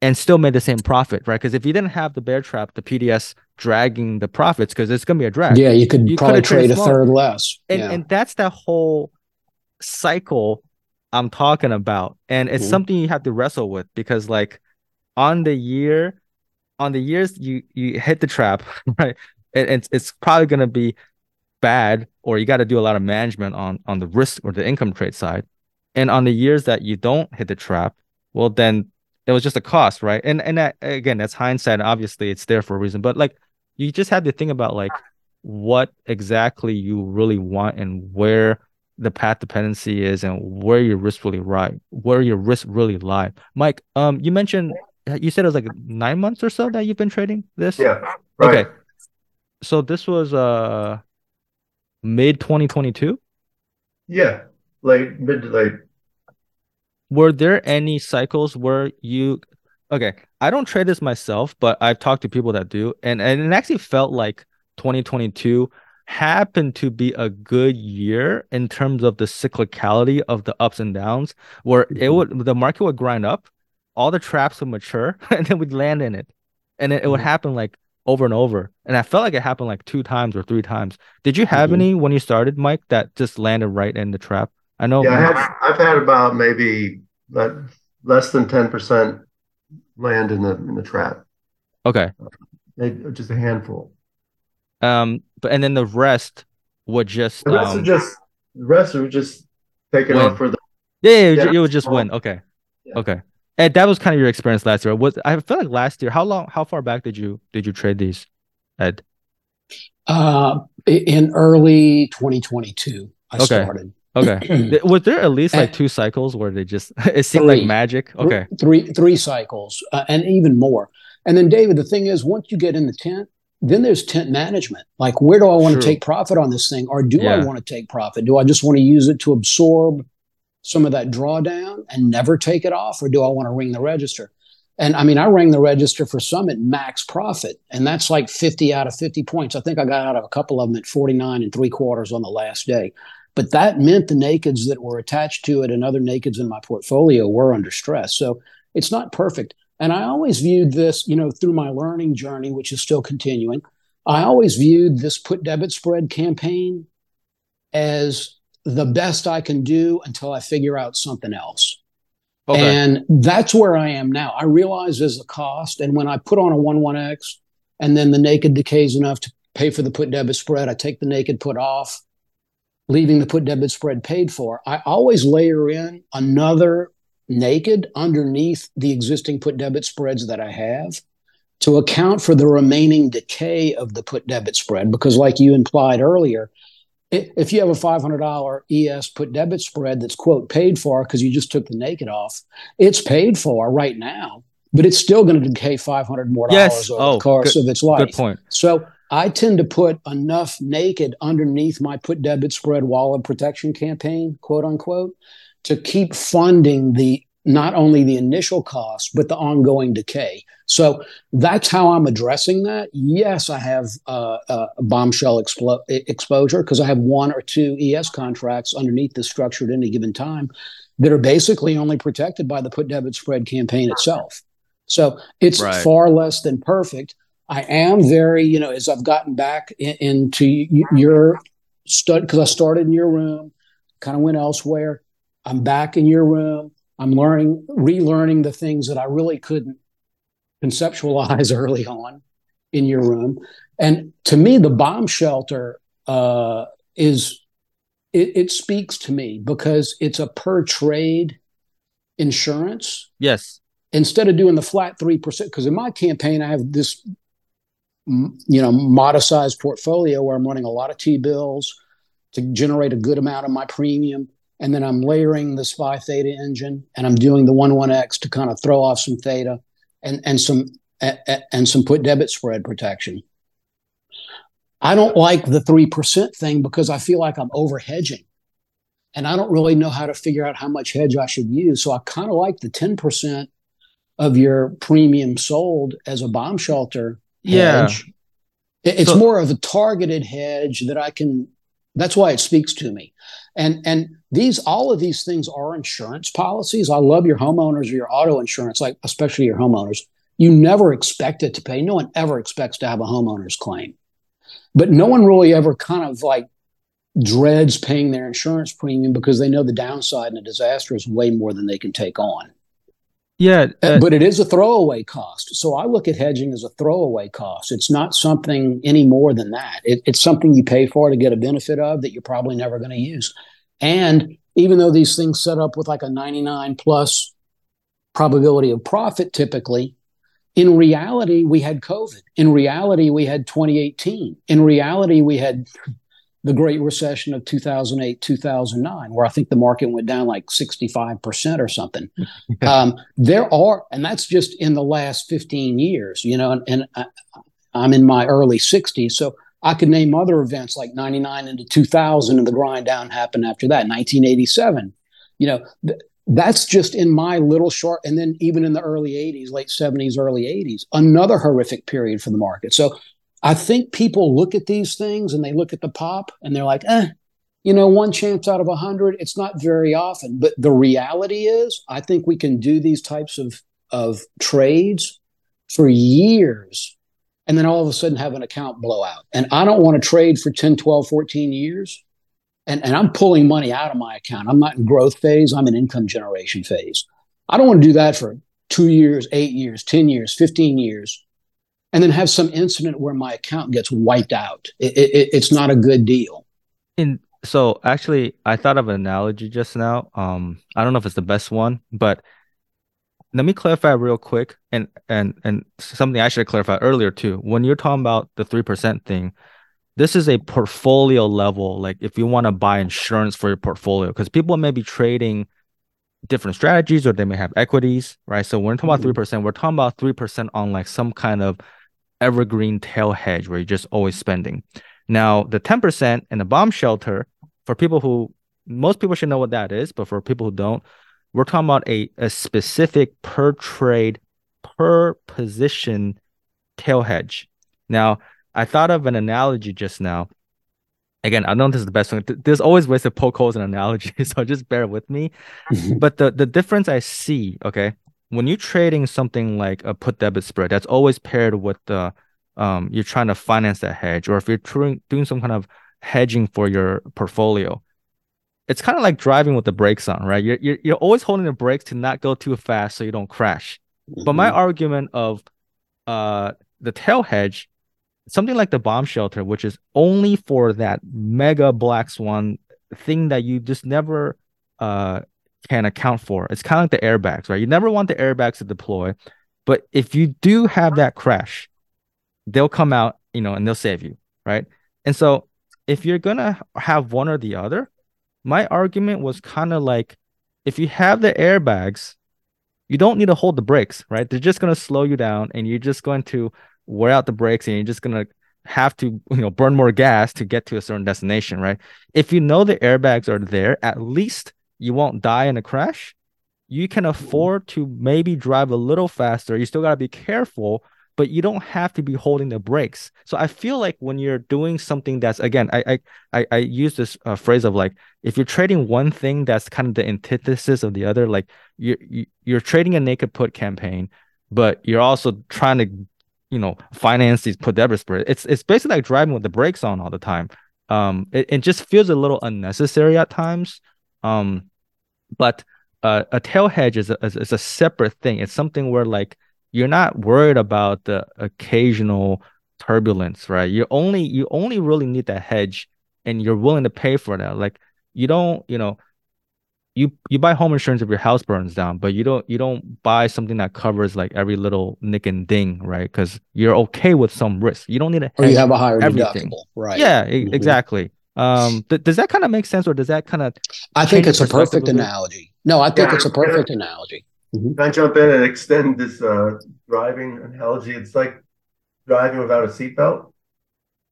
and still made the same profit, right? Because if you didn't have the bear trap, the PDS dragging the profits, because it's gonna be a drag. Yeah, you could you probably trade a third less. And yeah. and that's that whole cycle I'm talking about. And it's mm-hmm. something you have to wrestle with because like on the year, on the years you you hit the trap, right? It, it's it's probably gonna be bad, or you got to do a lot of management on on the risk or the income trade side. And on the years that you don't hit the trap, well, then it was just a cost, right? And and that, again, that's hindsight. Obviously, it's there for a reason, but like you just have to think about like what exactly you really want and where the path dependency is and where your risk really right where your risk really lie mike um you mentioned you said it was like nine months or so that you've been trading this. Yeah. Right. Okay. So this was uh mid 2022. Yeah, late mid to late. Were there any cycles where you? Okay, I don't trade this myself, but I've talked to people that do, and and it actually felt like 2022 happened to be a good year in terms of the cyclicality of the ups and downs, where it mm-hmm. would the market would grind up all the traps would mature and then we'd land in it. And it, it would mm-hmm. happen like over and over. And I felt like it happened like two times or three times. Did you have mm-hmm. any when you started, Mike, that just landed right in the trap? I know. Yeah, I have, I've had about maybe less than 10% land in the in the trap. Okay. Uh, just a handful. Um, but and then the rest would just the rest um, would just the rest would just take it off for the yeah, yeah, yeah, it would just win. Okay. Yeah. Okay. And that was kind of your experience last year. Was I feel like last year? How long? How far back did you did you trade these, Ed? Uh, in early 2022, I okay. started. Okay. was there at least like two cycles where they just it seemed three, like magic? Okay. Three three cycles uh, and even more. And then David, the thing is, once you get in the tent, then there's tent management. Like, where do I want True. to take profit on this thing, or do yeah. I want to take profit? Do I just want to use it to absorb some of that drawdown and never take it off, or do I want to ring the register? And I mean, I rang the register for some at max profit, and that's like 50 out of 50 points. I think I got out of a couple of them at 49 and three quarters on the last day. But that meant the nakeds that were attached to it and other nakeds in my portfolio were under stress. So it's not perfect. And I always viewed this, you know, through my learning journey, which is still continuing. I always viewed this put debit spread campaign as the best I can do until I figure out something else. Okay. And that's where I am now. I realize there's a cost. And when I put on a 1 1X and then the naked decays enough to pay for the put debit spread, I take the naked put off, leaving the put debit spread paid for. I always layer in another naked underneath the existing put debit spreads that I have to account for the remaining decay of the put debit spread. Because, like you implied earlier, if you have a $500 ES put debit spread that's quote paid for because you just took the naked off, it's paid for right now. but it's still going to decay 500 more dollars Yes. over Oh, the course good- of its life. Good point. So I tend to put enough naked underneath my put debit spread wallet protection campaign, quote unquote, to keep funding the not only the initial cost but the ongoing decay. So that's how I'm addressing that. Yes, I have uh, uh, a bombshell explo- exposure because I have one or two ES contracts underneath the structure at any given time that are basically only protected by the put debit spread campaign itself. So it's Right. far less than perfect. I am very, you know, as I've gotten back in, into your stud because I started in your room, kind of went elsewhere. I'm back in your room. I'm learning, relearning the things that I really couldn't conceptualize early on in your room. And to me, the bomb shelter uh, is it, it speaks to me because it's a per trade insurance Yes. instead of doing the flat 3% because in my campaign i have this you know modest sized portfolio where i'm running a lot of t-bills to generate a good amount of my premium and then i'm layering this phi theta engine and i'm doing the 11x to kind of throw off some theta and and some and some put debit spread protection i don't like the 3% thing because i feel like i'm over hedging and I don't really know how to figure out how much hedge I should use. So I kind of like the 10% of your premium sold as a bomb shelter. Hedge. It- It's So- more of a targeted hedge that I can that's why it speaks to me. And and these all of these things are insurance policies. I love your homeowners or your auto insurance, like especially your homeowners. You never expect it to pay. No one ever expects to have a homeowner's claim. But no one really ever kind of like dreads paying their insurance premium because they know the downside in a disaster is way more than they can take on. Yeah. Uh, uh, but it is a throwaway cost. So I look at hedging as a throwaway cost. It's not something any more than that. It, it's something you pay for to get a benefit of that you're probably never going to use. And even though these things set up with like a 99 plus probability of profit typically, in reality, we had COVID. In reality, we had 2018. In reality, we had the Great Recession of 2008, 2009, where I think the market went down like 65% or something. um, there are, and that's just in the last 15 years, you know, and, and I, I'm in my early 60s. So I could name other events like 99 into 2000 and the grind down happened after that, 1987. You know, th- that's just in my little short, and then even in the early 80s, late 70s, early 80s, another horrific period for the market. So I think people look at these things and they look at the pop and they're like, eh, you know, one chance out of a hundred, it's not very often. But the reality is, I think we can do these types of, of trades for years and then all of a sudden have an account blow out. And I don't want to trade for 10, 12, 14 years. And, and I'm pulling money out of my account. I'm not in growth phase, I'm in income generation phase. I don't want to do that for two years, eight years, 10 years, 15 years and then have some incident where my account gets wiped out. It, it, it's not a good deal. in so actually I thought of an analogy just now. Um, I don't know if it's the best one, but let me clarify real quick and and and something I should have clarified earlier too. When you're talking about the three percent thing, this is a portfolio level. Like if you want to buy insurance for your portfolio, because people may be trading different strategies or they may have equities, right? So when we're talking about Mhm. three percent, we're talking about three percent on like some kind of evergreen tail hedge where you're just always spending. Now, the 10% and the bomb shelter, for people who most people should know what that is, but for people who don't, we're talking about a, a specific per trade, per position tail hedge. Now, I thought of an analogy just now. Again, I know this is the best one. There's always ways to poke holes in analogies, so just bear with me. But the the difference I see, okay, when you're trading something like a put debit spread, that's always paired with the um you're trying to finance that hedge, or if you're doing doing some kind of hedging for your portfolio, it's kind of like driving with the brakes on, right? You're you're, you're always holding the brakes to not go too fast so you don't crash. But my argument of uh the tail hedge, something like the bomb shelter, which is only for that mega black swan thing that you just never uh can account for. It's kind of like the airbags, right? You never want the airbags to deploy, but if you do have that crash, they'll come out, you know, and they'll save you, right? And so if you're gonna have one or the other, my argument was kind of like if you have the airbags, you don't need to hold the brakes, right? They're just to slow you down and you're just going to wear out the brakes and you're just to have to, you know, burn more gas to get to a certain destination, right? If you know the airbags are there, at least you won't die in a crash. You can afford to maybe drive a little faster. You still got to be careful, but you don't have to be holding the brakes. So I feel like when you're doing something that's again, I I I, use this uh, phrase of like if you're trading one thing that's kind of the antithesis of the other, like you're you're trading a naked put campaign, but you're also trying to you know finance these put debit spread. It's it's basically like driving with the brakes on all the time. Um, it, it just feels a little unnecessary at times. Um, but uh, a tail hedge is a, is a separate thing. It's something where like you're not worried about the occasional turbulence, right? You only you only really need that hedge, and you're willing to pay for that. Like you don't, you know, you you buy home insurance if your house burns down, but you don't you don't buy something that covers like every little nick and ding, right? Because you're okay with some risk. You don't need to. Or you have a higher everything. deductible, right? Yeah, mm-hmm. exactly. Um, th- does that kind of make sense, or does that kind of? I think it's a perfect analogy. No, I think yeah, it's a perfect analogy. Mm-hmm. Can I jump in and extend this uh, driving analogy? It's like driving without a seatbelt,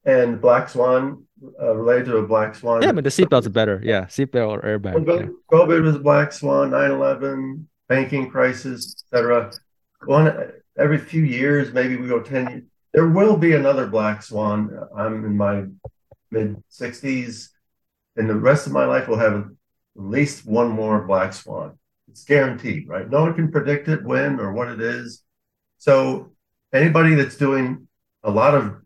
and black swan uh, related to a black swan. Yeah, but the seatbelt's better. Yeah, seatbelt or airbag. Well, yeah. COVID was a black swan, 9-11, banking crisis, etc. One every few years, maybe we go 10 years. There will be another black swan. I'm in my mid 60s, and the rest of my life will have at least one more black swan. It's guaranteed, right? No one can predict it when or what it is. So anybody that's doing a lot of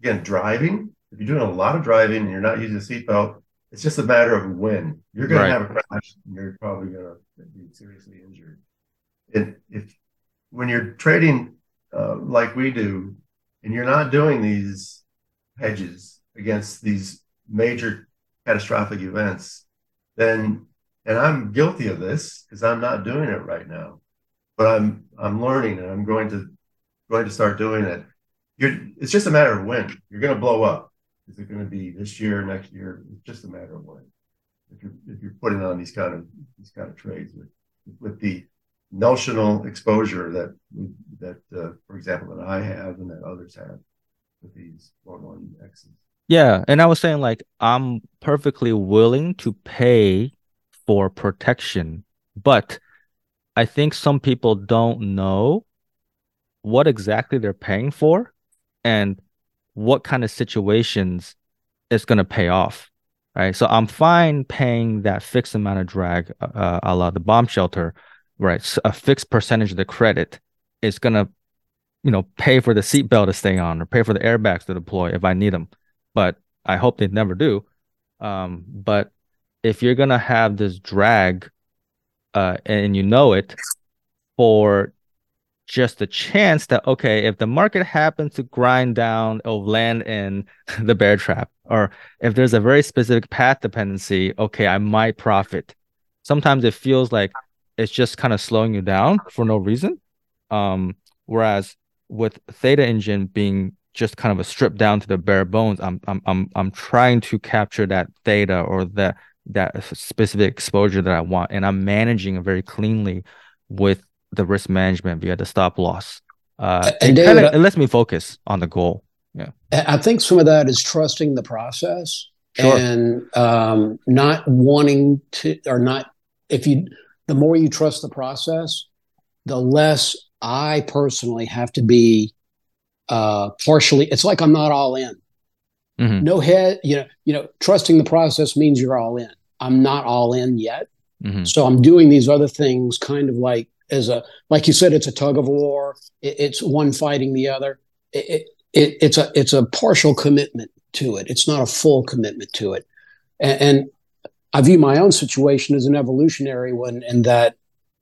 again driving, if you're doing a lot of driving and you're not using a seatbelt, it's just a matter of when you're going right. to have a crash. And you're probably going to be seriously injured. And if when you're trading uh, like we do, and you're not doing these hedges against these major catastrophic events, then and I'm guilty of this because I'm not doing it right now, but I'm I'm learning and I'm going to going to start doing it. You're, it's just a matter of when you're going to blow up. Is it going to be this year, next year? It's just a matter of when. If you're if you're putting on these kind of these kind of trades with with the notional exposure that that uh, for example that I have and that others have with these one one X's. Yeah, and I was saying like I'm perfectly willing to pay for protection, but I think some people don't know what exactly they're paying for and what kind of situations it's going to pay off. Right. So I'm fine paying that fixed amount of drag, uh, a la the bomb shelter, right? So a fixed percentage of the credit is going to, you know, pay for the seatbelt to stay on or pay for the airbags to deploy if I need them but I hope they never do. Um, but if you're gonna have this drag, uh, and you know it, for just the chance that okay, if the market happens to grind down, it'll land in the bear trap, or if there's a very specific path dependency, okay, I might profit. Sometimes it feels like it's just kind of slowing you down for no reason. Um, whereas with Theta Engine being just kind of a strip down to the bare bones. I'm I'm I'm I'm trying to capture that theta or that that specific exposure that I want, and I'm managing it very cleanly with the risk management via the stop loss. Uh, and it, kinda, it lets me focus on the goal. Yeah, I think some of that is trusting the process sure. and um, not wanting to, or not. If you, the more you trust the process, the less I personally have to be uh, partially. It's like I'm not all in. Mm-hmm. No head, you know, you know, trusting the process means you're all in. I'm not all in yet. Mm-hmm. So I'm doing these other things kind of like as a like you said, it's a tug of war. It, it's one fighting the other. It, it, it's a it's a partial commitment to it. It's not a full commitment to it. And, and I view my own situation as an evolutionary one in that,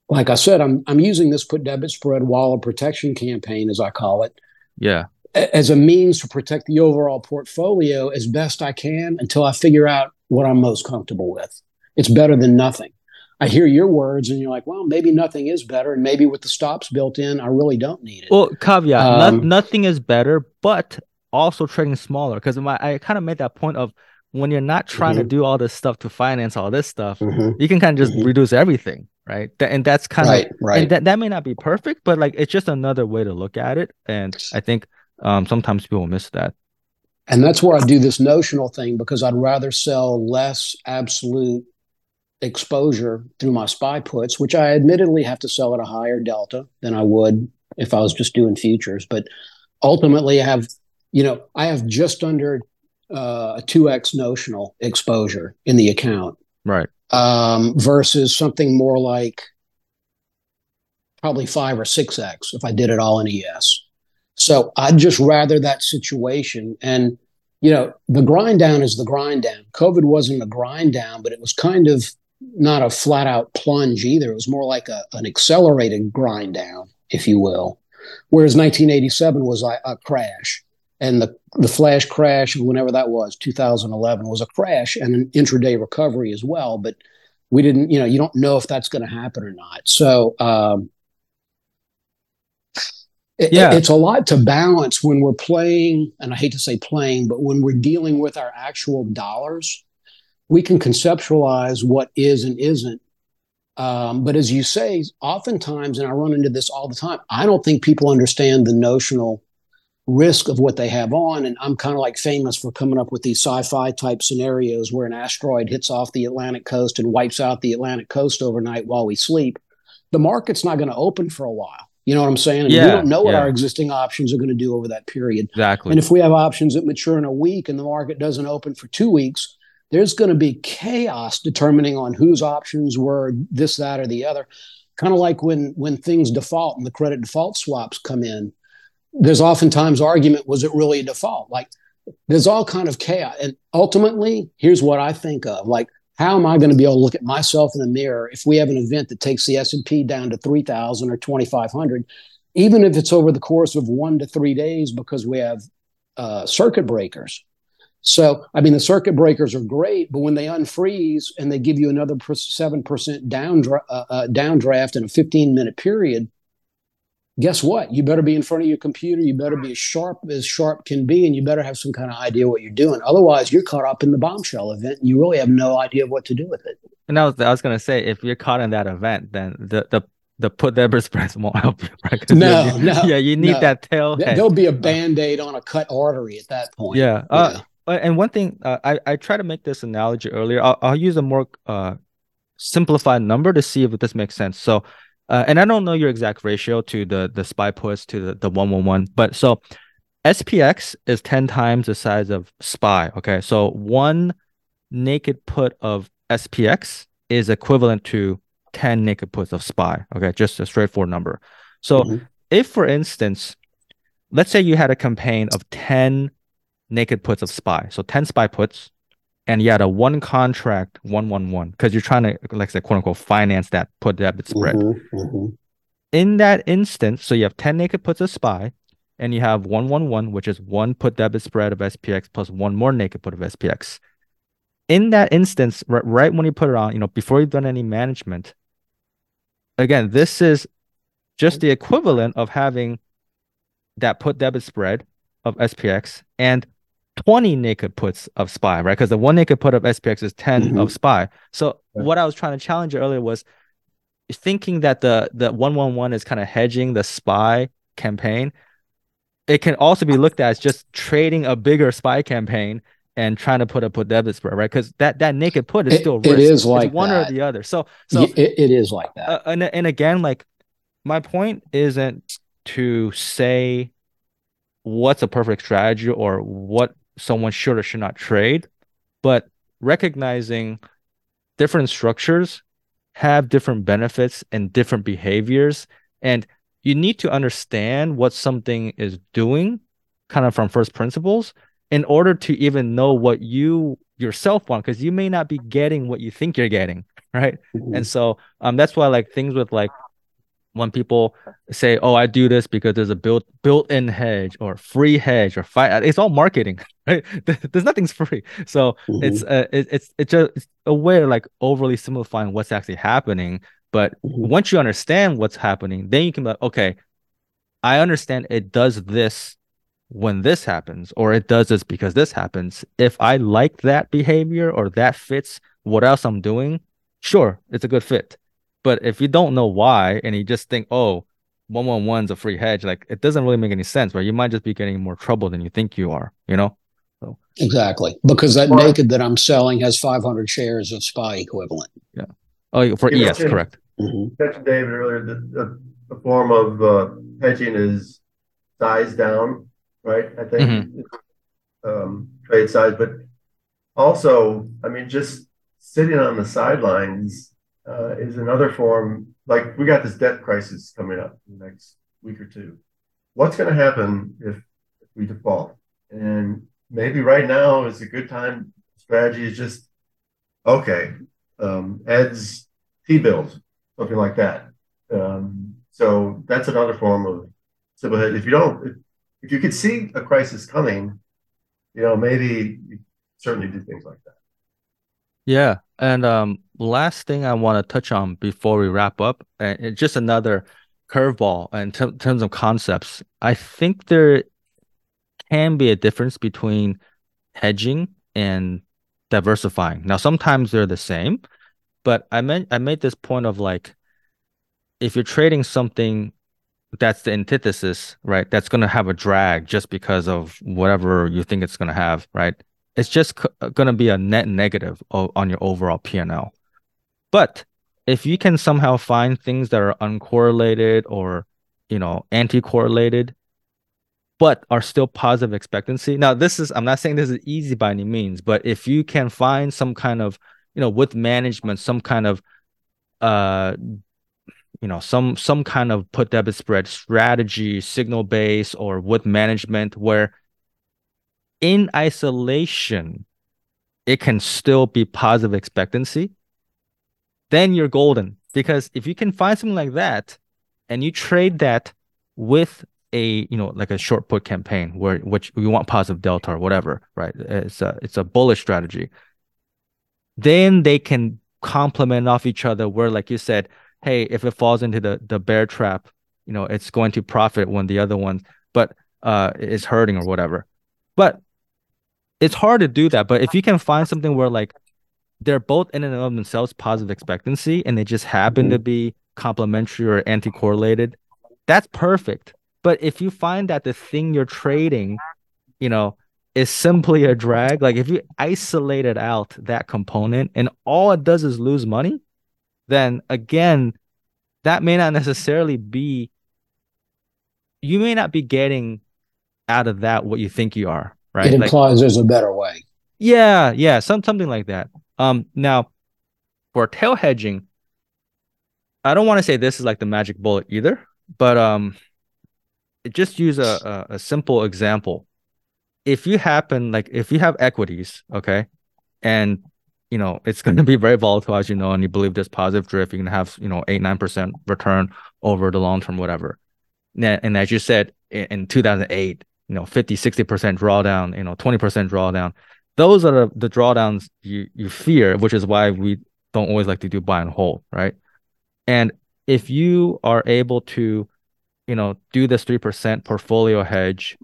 like I said, I'm I'm using this put debit spread wall of protection campaign, as I call it, yeah. As a means to protect the overall portfolio as best I can until I figure out what I'm most comfortable with. It's better than nothing. I hear your words and you're like, well, maybe nothing is better. And maybe with the stops built in, I really don't need it. Well, caveat um, no, nothing is better, but also trading smaller. Because I kind of made that point of when you're not trying Mhm. to do all this stuff to finance all this stuff, Mhm. you can kind of just Mhm. reduce everything, right? Th- and that's kind of Right, right. and that, that may not be perfect, but like it's just another way to look at it. And I think um sometimes people miss that. And that's where I do this notional thing because I'd rather sell less absolute exposure through my SPY puts, which I admittedly have to sell at a higher delta than I would if I was just doing futures. But ultimately, I have, you know, I have just under uh, a 2x notional exposure in the account Right. um, versus something more like probably five or six X if I did it all in ES. So I'd just rather that situation. And, you know, the grind down is the grind down. COVID wasn't a grind down, but it was kind of not a flat out plunge either. It was more like a, an accelerated grind down, if you will. Whereas 1987 was a, a crash. And the, the flash crash, whenever that was, 2011, was a crash and an intraday recovery as well. But we didn't, you know, you don't know if that's going to happen or not. So, um, it- Yeah. it's a lot to balance when we're playing, and I hate to say playing, but when we're dealing with our actual dollars, we can conceptualize what is and isn't. Um, but as you say, oftentimes, and I run into this all the time, I don't think people understand the notional risk of what they have on. And I'm kind of like famous for coming up with these sci fi type scenarios where an asteroid hits off the Atlantic coast and wipes out the Atlantic coast overnight while we sleep. The market's not going to open for a while. You know what I'm saying? And Yeah, we don't know what yeah. our existing options are going to do over that period. Exactly. And if we have options that mature in a week and the market doesn't open for two weeks, there's going to be chaos determining on whose options were this, that, or the other. Kind of like when when things default and the credit default swaps come in. There's oftentimes argument: was it really a default? Like there's all kind of chaos. And ultimately, here's what I think of: like how am I going to be able to look at myself in the mirror if we have an event that takes the S and P down to three thousand or twenty five hundred, even if it's over the course of one to three days because we have uh, circuit breakers. So, I mean, the circuit breakers are great, but when they unfreeze and they give you another seven percent down uh, uh, downdraft in a fifteen minute period, guess what? You better be in front of your computer. You better be as sharp as sharp can be, and you better have some kind of idea what you're doing. Otherwise, you're caught up in the bombshell event, and you really have no idea what to do with it. And I was I was gonna say if you're caught in that event, then the the the put debit spreads won't help you, right? No, you- no, yeah, you need no. that tail hedge. There'll be a band aid on a cut artery at that point. Yeah. Uh, Yeah. Uh, And one thing, uh, I I try to make this analogy earlier. I'll, I'll use a more uh simplified number to see if this makes sense. So, uh, and I don't know your exact ratio to the the SPY puts to the the one one one, but so SPX is ten times the size of SPY. Okay, so one naked put of SPX is equivalent to ten naked puts of SPY. Okay, just a straightforward number. So, Mhm. if for instance, let's say you had a campaign of ten naked puts of SPY. So 10 SPY puts, and you had a one contract, one one one, because you're trying to, like I said, quote unquote, finance that put debit spread. Mhm, mhm. In that instance, so you have 10 naked puts of SPY, and you have one one one, which is one put debit spread of SPX plus one more naked put of SPX. In that instance, right, right when you put it on, you know, before you've done any management, again, this is just the equivalent of having that put debit spread of SPX and 20 naked puts of SPY, right? Because the one naked put of SPX is 10 Mhm. of SPY. So Right. what I was trying to challenge earlier was thinking that the the 111 is kind of hedging the SPY campaign. It can also be looked at as just trading a bigger SPY campaign and trying to put a put debit spread, right? Because that that naked put is It- still it risk. is like it's one that. or the other. So so it- it is like that. uh, and and again, like my point isn't to say what's a perfect strategy or what someone should or should not trade, but recognizing different structures have different benefits and different behaviors, and you need to understand what something is doing, kind of from first principles, in order to even know what you yourself want, because you may not be getting what you think you're getting, right? Mhm. And so um that's why like things with like when people say, "Oh, I do this because there's a built built-in hedge or free hedge or fi-, it's all marketing, right? There's nothing's free. So it's Mhm. uh, it, it's it's just it's a way of like overly simplifying what's actually happening. But Mhm. once you understand what's happening, then you can be like, okay, I understand it does this when this happens, or it does this because this happens. If I like that behavior or that fits what else I'm doing, sure, it's a good fit. But if you don't know why and you just think, oh, one one one's a free hedge, like it doesn't really make any sense, right? You might just be getting more trouble than you think you are, you know? So exactly. Because that well, naked that I'm selling has 500 shares of SPY equivalent. Yeah. Oh, for you ES, correct. Mm-hmm. mentioned David earlier that the, the form of uh, hedging is size down, right? I think mm-hmm. um, trade size, but also, I mean, just sitting on the sidelines uh, is another form. Like we got this debt crisis coming up in the next week or two. What's going to happen if, we default? And maybe right now is a good time. Strategy is just okay. Um, Ed's T bills, something like that. Um, so that's another form of civil. If you don't, if, if you could see a crisis coming, you know, maybe you certainly do things like that. Yeah, and um, last thing I want to touch on before we wrap up, and just another curveball in t- terms of concepts. I think there can be a difference between hedging and diversifying. Now, sometimes they're the same, but I meant I made this point of like, if you're trading something that's the antithesis, right? That's going to have a drag just because of whatever you think it's going to have, right? It's just c- going to be a net negative o- on your overall P&L. But if you can somehow find things that are uncorrelated or, you know, anti-correlated, but are still positive expectancy. Now, this is I'm not saying this is easy by any means, but if you can find some kind of, you know, with management, some kind of uh you know some some kind of put debit spread strategy signal base or with management where in isolation it can still be positive expectancy then you're golden because if you can find something like that and you trade that with a you know like a short put campaign where which we want positive delta or whatever right it's a it's a bullish strategy then they can complement off each other where like you said hey, if it falls into the the bear trap, you know, it's going to profit when the other one, but uh, is hurting or whatever. But it's hard to do that. But if you can find something where like they're both in and of themselves positive expectancy and they just happen to mm-hmm. be complementary or anti-correlated, that's perfect. But if you find that the thing you're trading, you know, is simply a drag, like if you isolated out that component and all it does is lose money, then again, that may not necessarily be, you may not be getting out of that what you think you are, right? It implies like, there's a better way. Yeah, yeah, some something like that. Um, now for tail hedging, I don't want to say this is like the magic bullet either, but um, just use a, a, a simple example. If you happen like if you have equities, okay, and you know it's going to be very volatile as you know and you believe this positive drift you can have you know 8 9% return over the long term whatever and as you said in 2008 you know 50 60% drawdown you know 20% drawdown those are the, the drawdowns you you fear which is why we don't always like to do buy and hold right and if you are able to you know do this 3% portfolio hedge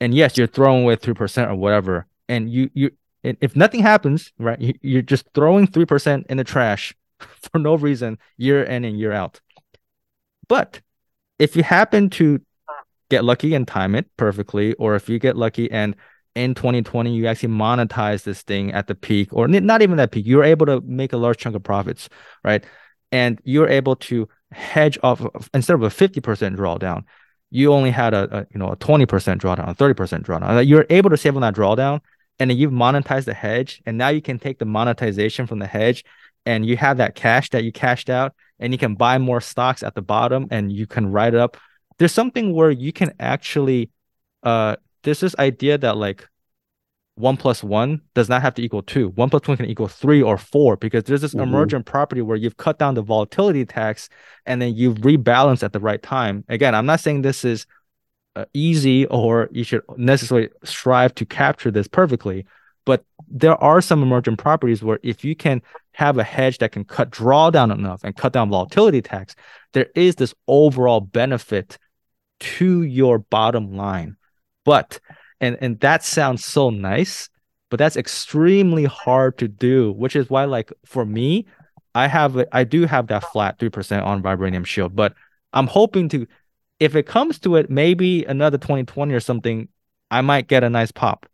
and yes you're throwing away 3% or whatever and you you if nothing happens, right, you're just throwing 3% in the trash for no reason year in and year out. But if you happen to get lucky and time it perfectly, or if you get lucky and in 2020 you actually monetize this thing at the peak, or not even that peak, you're able to make a large chunk of profits, right? And you're able to hedge off instead of a 50% drawdown, you only had a, a you know a 20% drawdown, a 30% drawdown. You're able to save on that drawdown and then you've monetized the hedge and now you can take the monetization from the hedge and you have that cash that you cashed out and you can buy more stocks at the bottom and you can write it up there's something where you can actually uh there's this idea that like one plus one does not have to equal two. One plus one can equal three or four because there's this mm-hmm. emergent property where you've cut down the volatility tax and then you've rebalanced at the right time. Again, I'm not saying this is uh, easy or you should necessarily strive to capture this perfectly. But there are some emergent properties where if you can have a hedge that can cut drawdown enough and cut down volatility tax, there is this overall benefit to your bottom line. But and and that sounds so nice, but that's extremely hard to do, which is why like for me, I have I do have that flat 3% on vibranium shield, but I'm hoping to if it comes to it, maybe another 2020 or something, I might get a nice pop.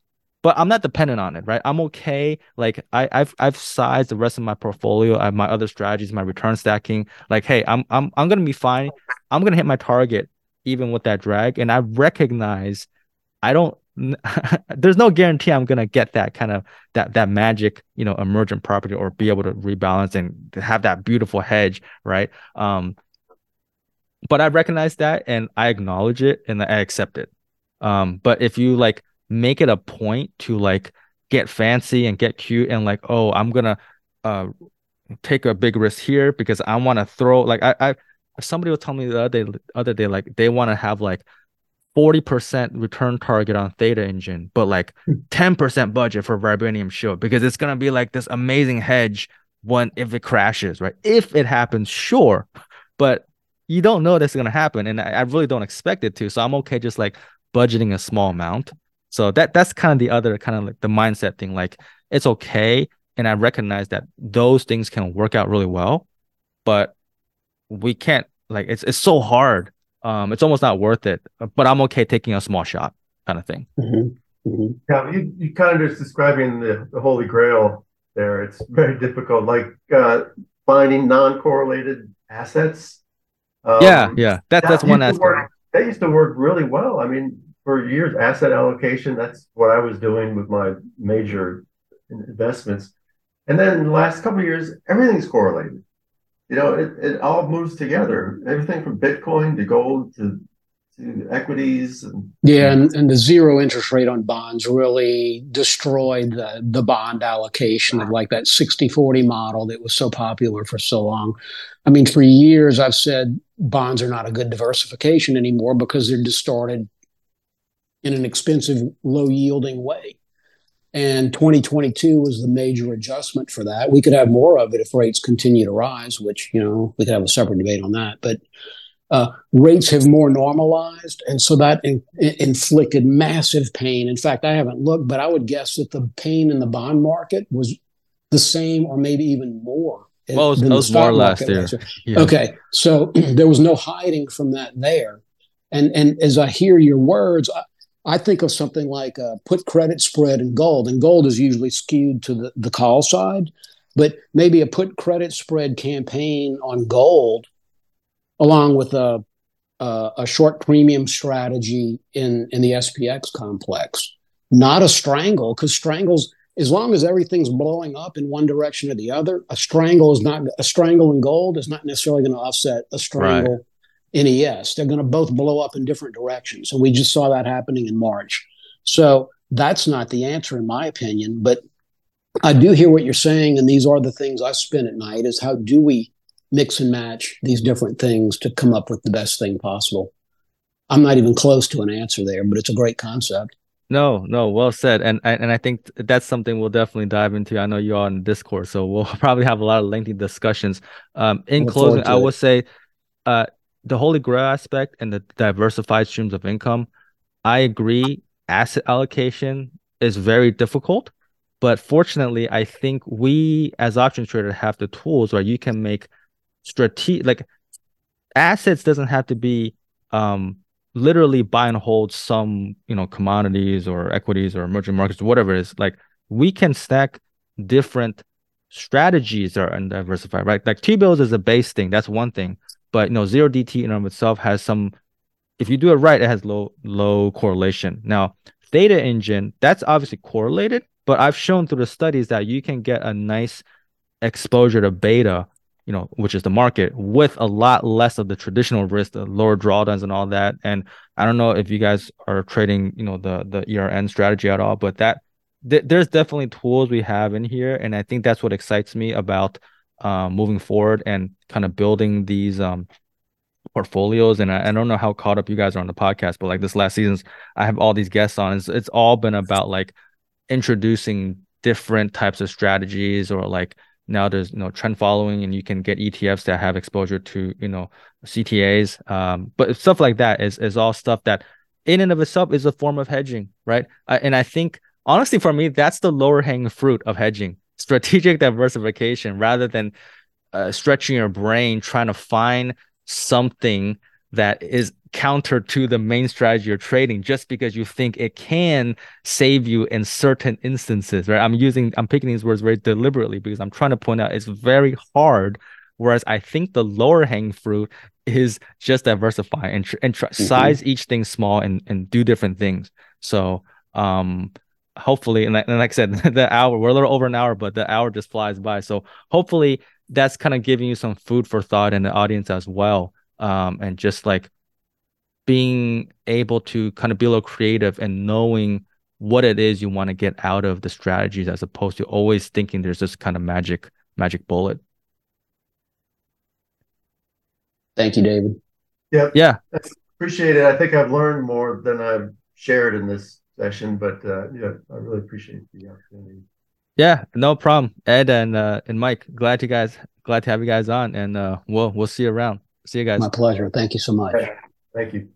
But I'm not dependent on it, right? I'm okay. Like I, have I've sized the rest of my portfolio. I have my other strategies, my return stacking. Like, hey, I'm I'm I'm gonna be fine. I'm gonna hit my target even with that drag. And I recognize I don't there's no guarantee I'm gonna get that kind of that that magic, you know, emergent property or be able to rebalance and have that beautiful hedge, right? Um, but I recognize that and I acknowledge it and I accept it. Um, but if you like make it a point to like get fancy and get cute and like, oh, I'm gonna uh take a big risk here because I want to throw like I, I somebody was telling me the other day other day like they want to have like 40% return target on theta engine but like 10% hmm. budget for vibranium shield because it's gonna be like this amazing hedge when if it crashes right if it happens sure but you don't know that's gonna happen, and I, I really don't expect it to. So I'm okay just like budgeting a small amount. So that that's kind of the other kind of like the mindset thing. Like it's okay, and I recognize that those things can work out really well, but we can't like it's it's so hard. Um, it's almost not worth it. But I'm okay taking a small shot, kind of thing. Mm-hmm. Mm-hmm. Yeah, you you kind of just describing the, the holy grail there. It's very difficult, like uh, finding non-correlated assets um, yeah, yeah, that, that's one aspect. Work, that used to work really well. I mean, for years, asset allocation, that's what I was doing with my major investments. And then the last couple of years, everything's correlated. You know, it, it all moves together. Everything from Bitcoin to gold to to equities. And, yeah, and, and the zero interest rate on bonds really destroyed the, the bond allocation of like that 60 40 model that was so popular for so long. I mean, for years, I've said bonds are not a good diversification anymore because they're distorted in an expensive, low yielding way. And 2022 was the major adjustment for that. We could have more of it if rates continue to rise, which, you know, we could have a separate debate on that. But uh, rates have more normalized, and so that in, in, inflicted massive pain. In fact, I haven't looked, but I would guess that the pain in the bond market was the same or maybe even more. Well, it was, more last year. Yeah. Okay, so there was no hiding from that there. And and as I hear your words, I, I think of something like a put credit spread in gold, and gold is usually skewed to the, the call side, but maybe a put credit spread campaign on gold along with a, a, a short premium strategy in, in the SPX complex, not a strangle, because strangles, as long as everything's blowing up in one direction or the other, a strangle is not a strangle in gold is not necessarily going to offset a strangle right. In ES. They're going to both blow up in different directions. And we just saw that happening in March. So that's not the answer, in my opinion. But I do hear what you're saying, and these are the things I spin at night: is how do we mix and match these different things to come up with the best thing possible. I'm not even close to an answer there, but it's a great concept. No, no, well said. And and I think that's something we'll definitely dive into. I know you're on Discord, so we'll probably have a lot of lengthy discussions. Um, in closing, I will say, uh, the holy grail aspect and the diversified streams of income. I agree. Asset allocation is very difficult, but fortunately, I think we as option traders have the tools where you can make strategic like assets doesn't have to be um literally buy and hold some you know commodities or equities or emerging markets whatever it is like we can stack different strategies that are undiversified right like t-bills is a base thing that's one thing but you know zero DTE in and of itself has some if you do it right it has low low correlation now theta engine that's obviously correlated but i've shown through the studies that you can get a nice exposure to beta you know, which is the market, with a lot less of the traditional risk, the lower drawdowns and all that. And I don't know if you guys are trading, you know, the the ERN strategy at all, but that th- there's definitely tools we have in here, and I think that's what excites me about uh, moving forward and kind of building these um, portfolios. And I, I, don't know how caught up you guys are on the podcast, but like this last season's, I have all these guests on. It's, it's all been about like introducing different types of strategies or like now there's you know trend following and you can get ETFs that have exposure to you know CTAs um, but stuff like that is is all stuff that in and of itself is a form of hedging, right? And I think honestly, for me, that's the lower hanging fruit of hedging, strategic diversification, rather than uh, stretching your brain trying to find something that is counter to the main strategy you're trading just because you think it can save you in certain instances right i'm using i'm picking these words very deliberately because i'm trying to point out it's very hard whereas i think the lower hanging fruit is just diversify and, tr- and tr- mm-hmm. size each thing small and, and do different things so um hopefully and like, and like i said the hour we're a little over an hour but the hour just flies by so hopefully that's kind of giving you some food for thought in the audience as well. Um, and just like being able to kind of be a little creative and knowing what it is you want to get out of the strategies as opposed to always thinking there's this kind of magic magic bullet. Thank you, David. Yeah. Yeah. Appreciate it. I think I've learned more than I've shared in this session, but uh, yeah, I really appreciate the opportunity. Yeah, no problem. Ed and uh, and Mike, glad you guys glad to have you guys on and uh we'll we'll see you around. See you guys. My pleasure. Thank you so much. Thank you.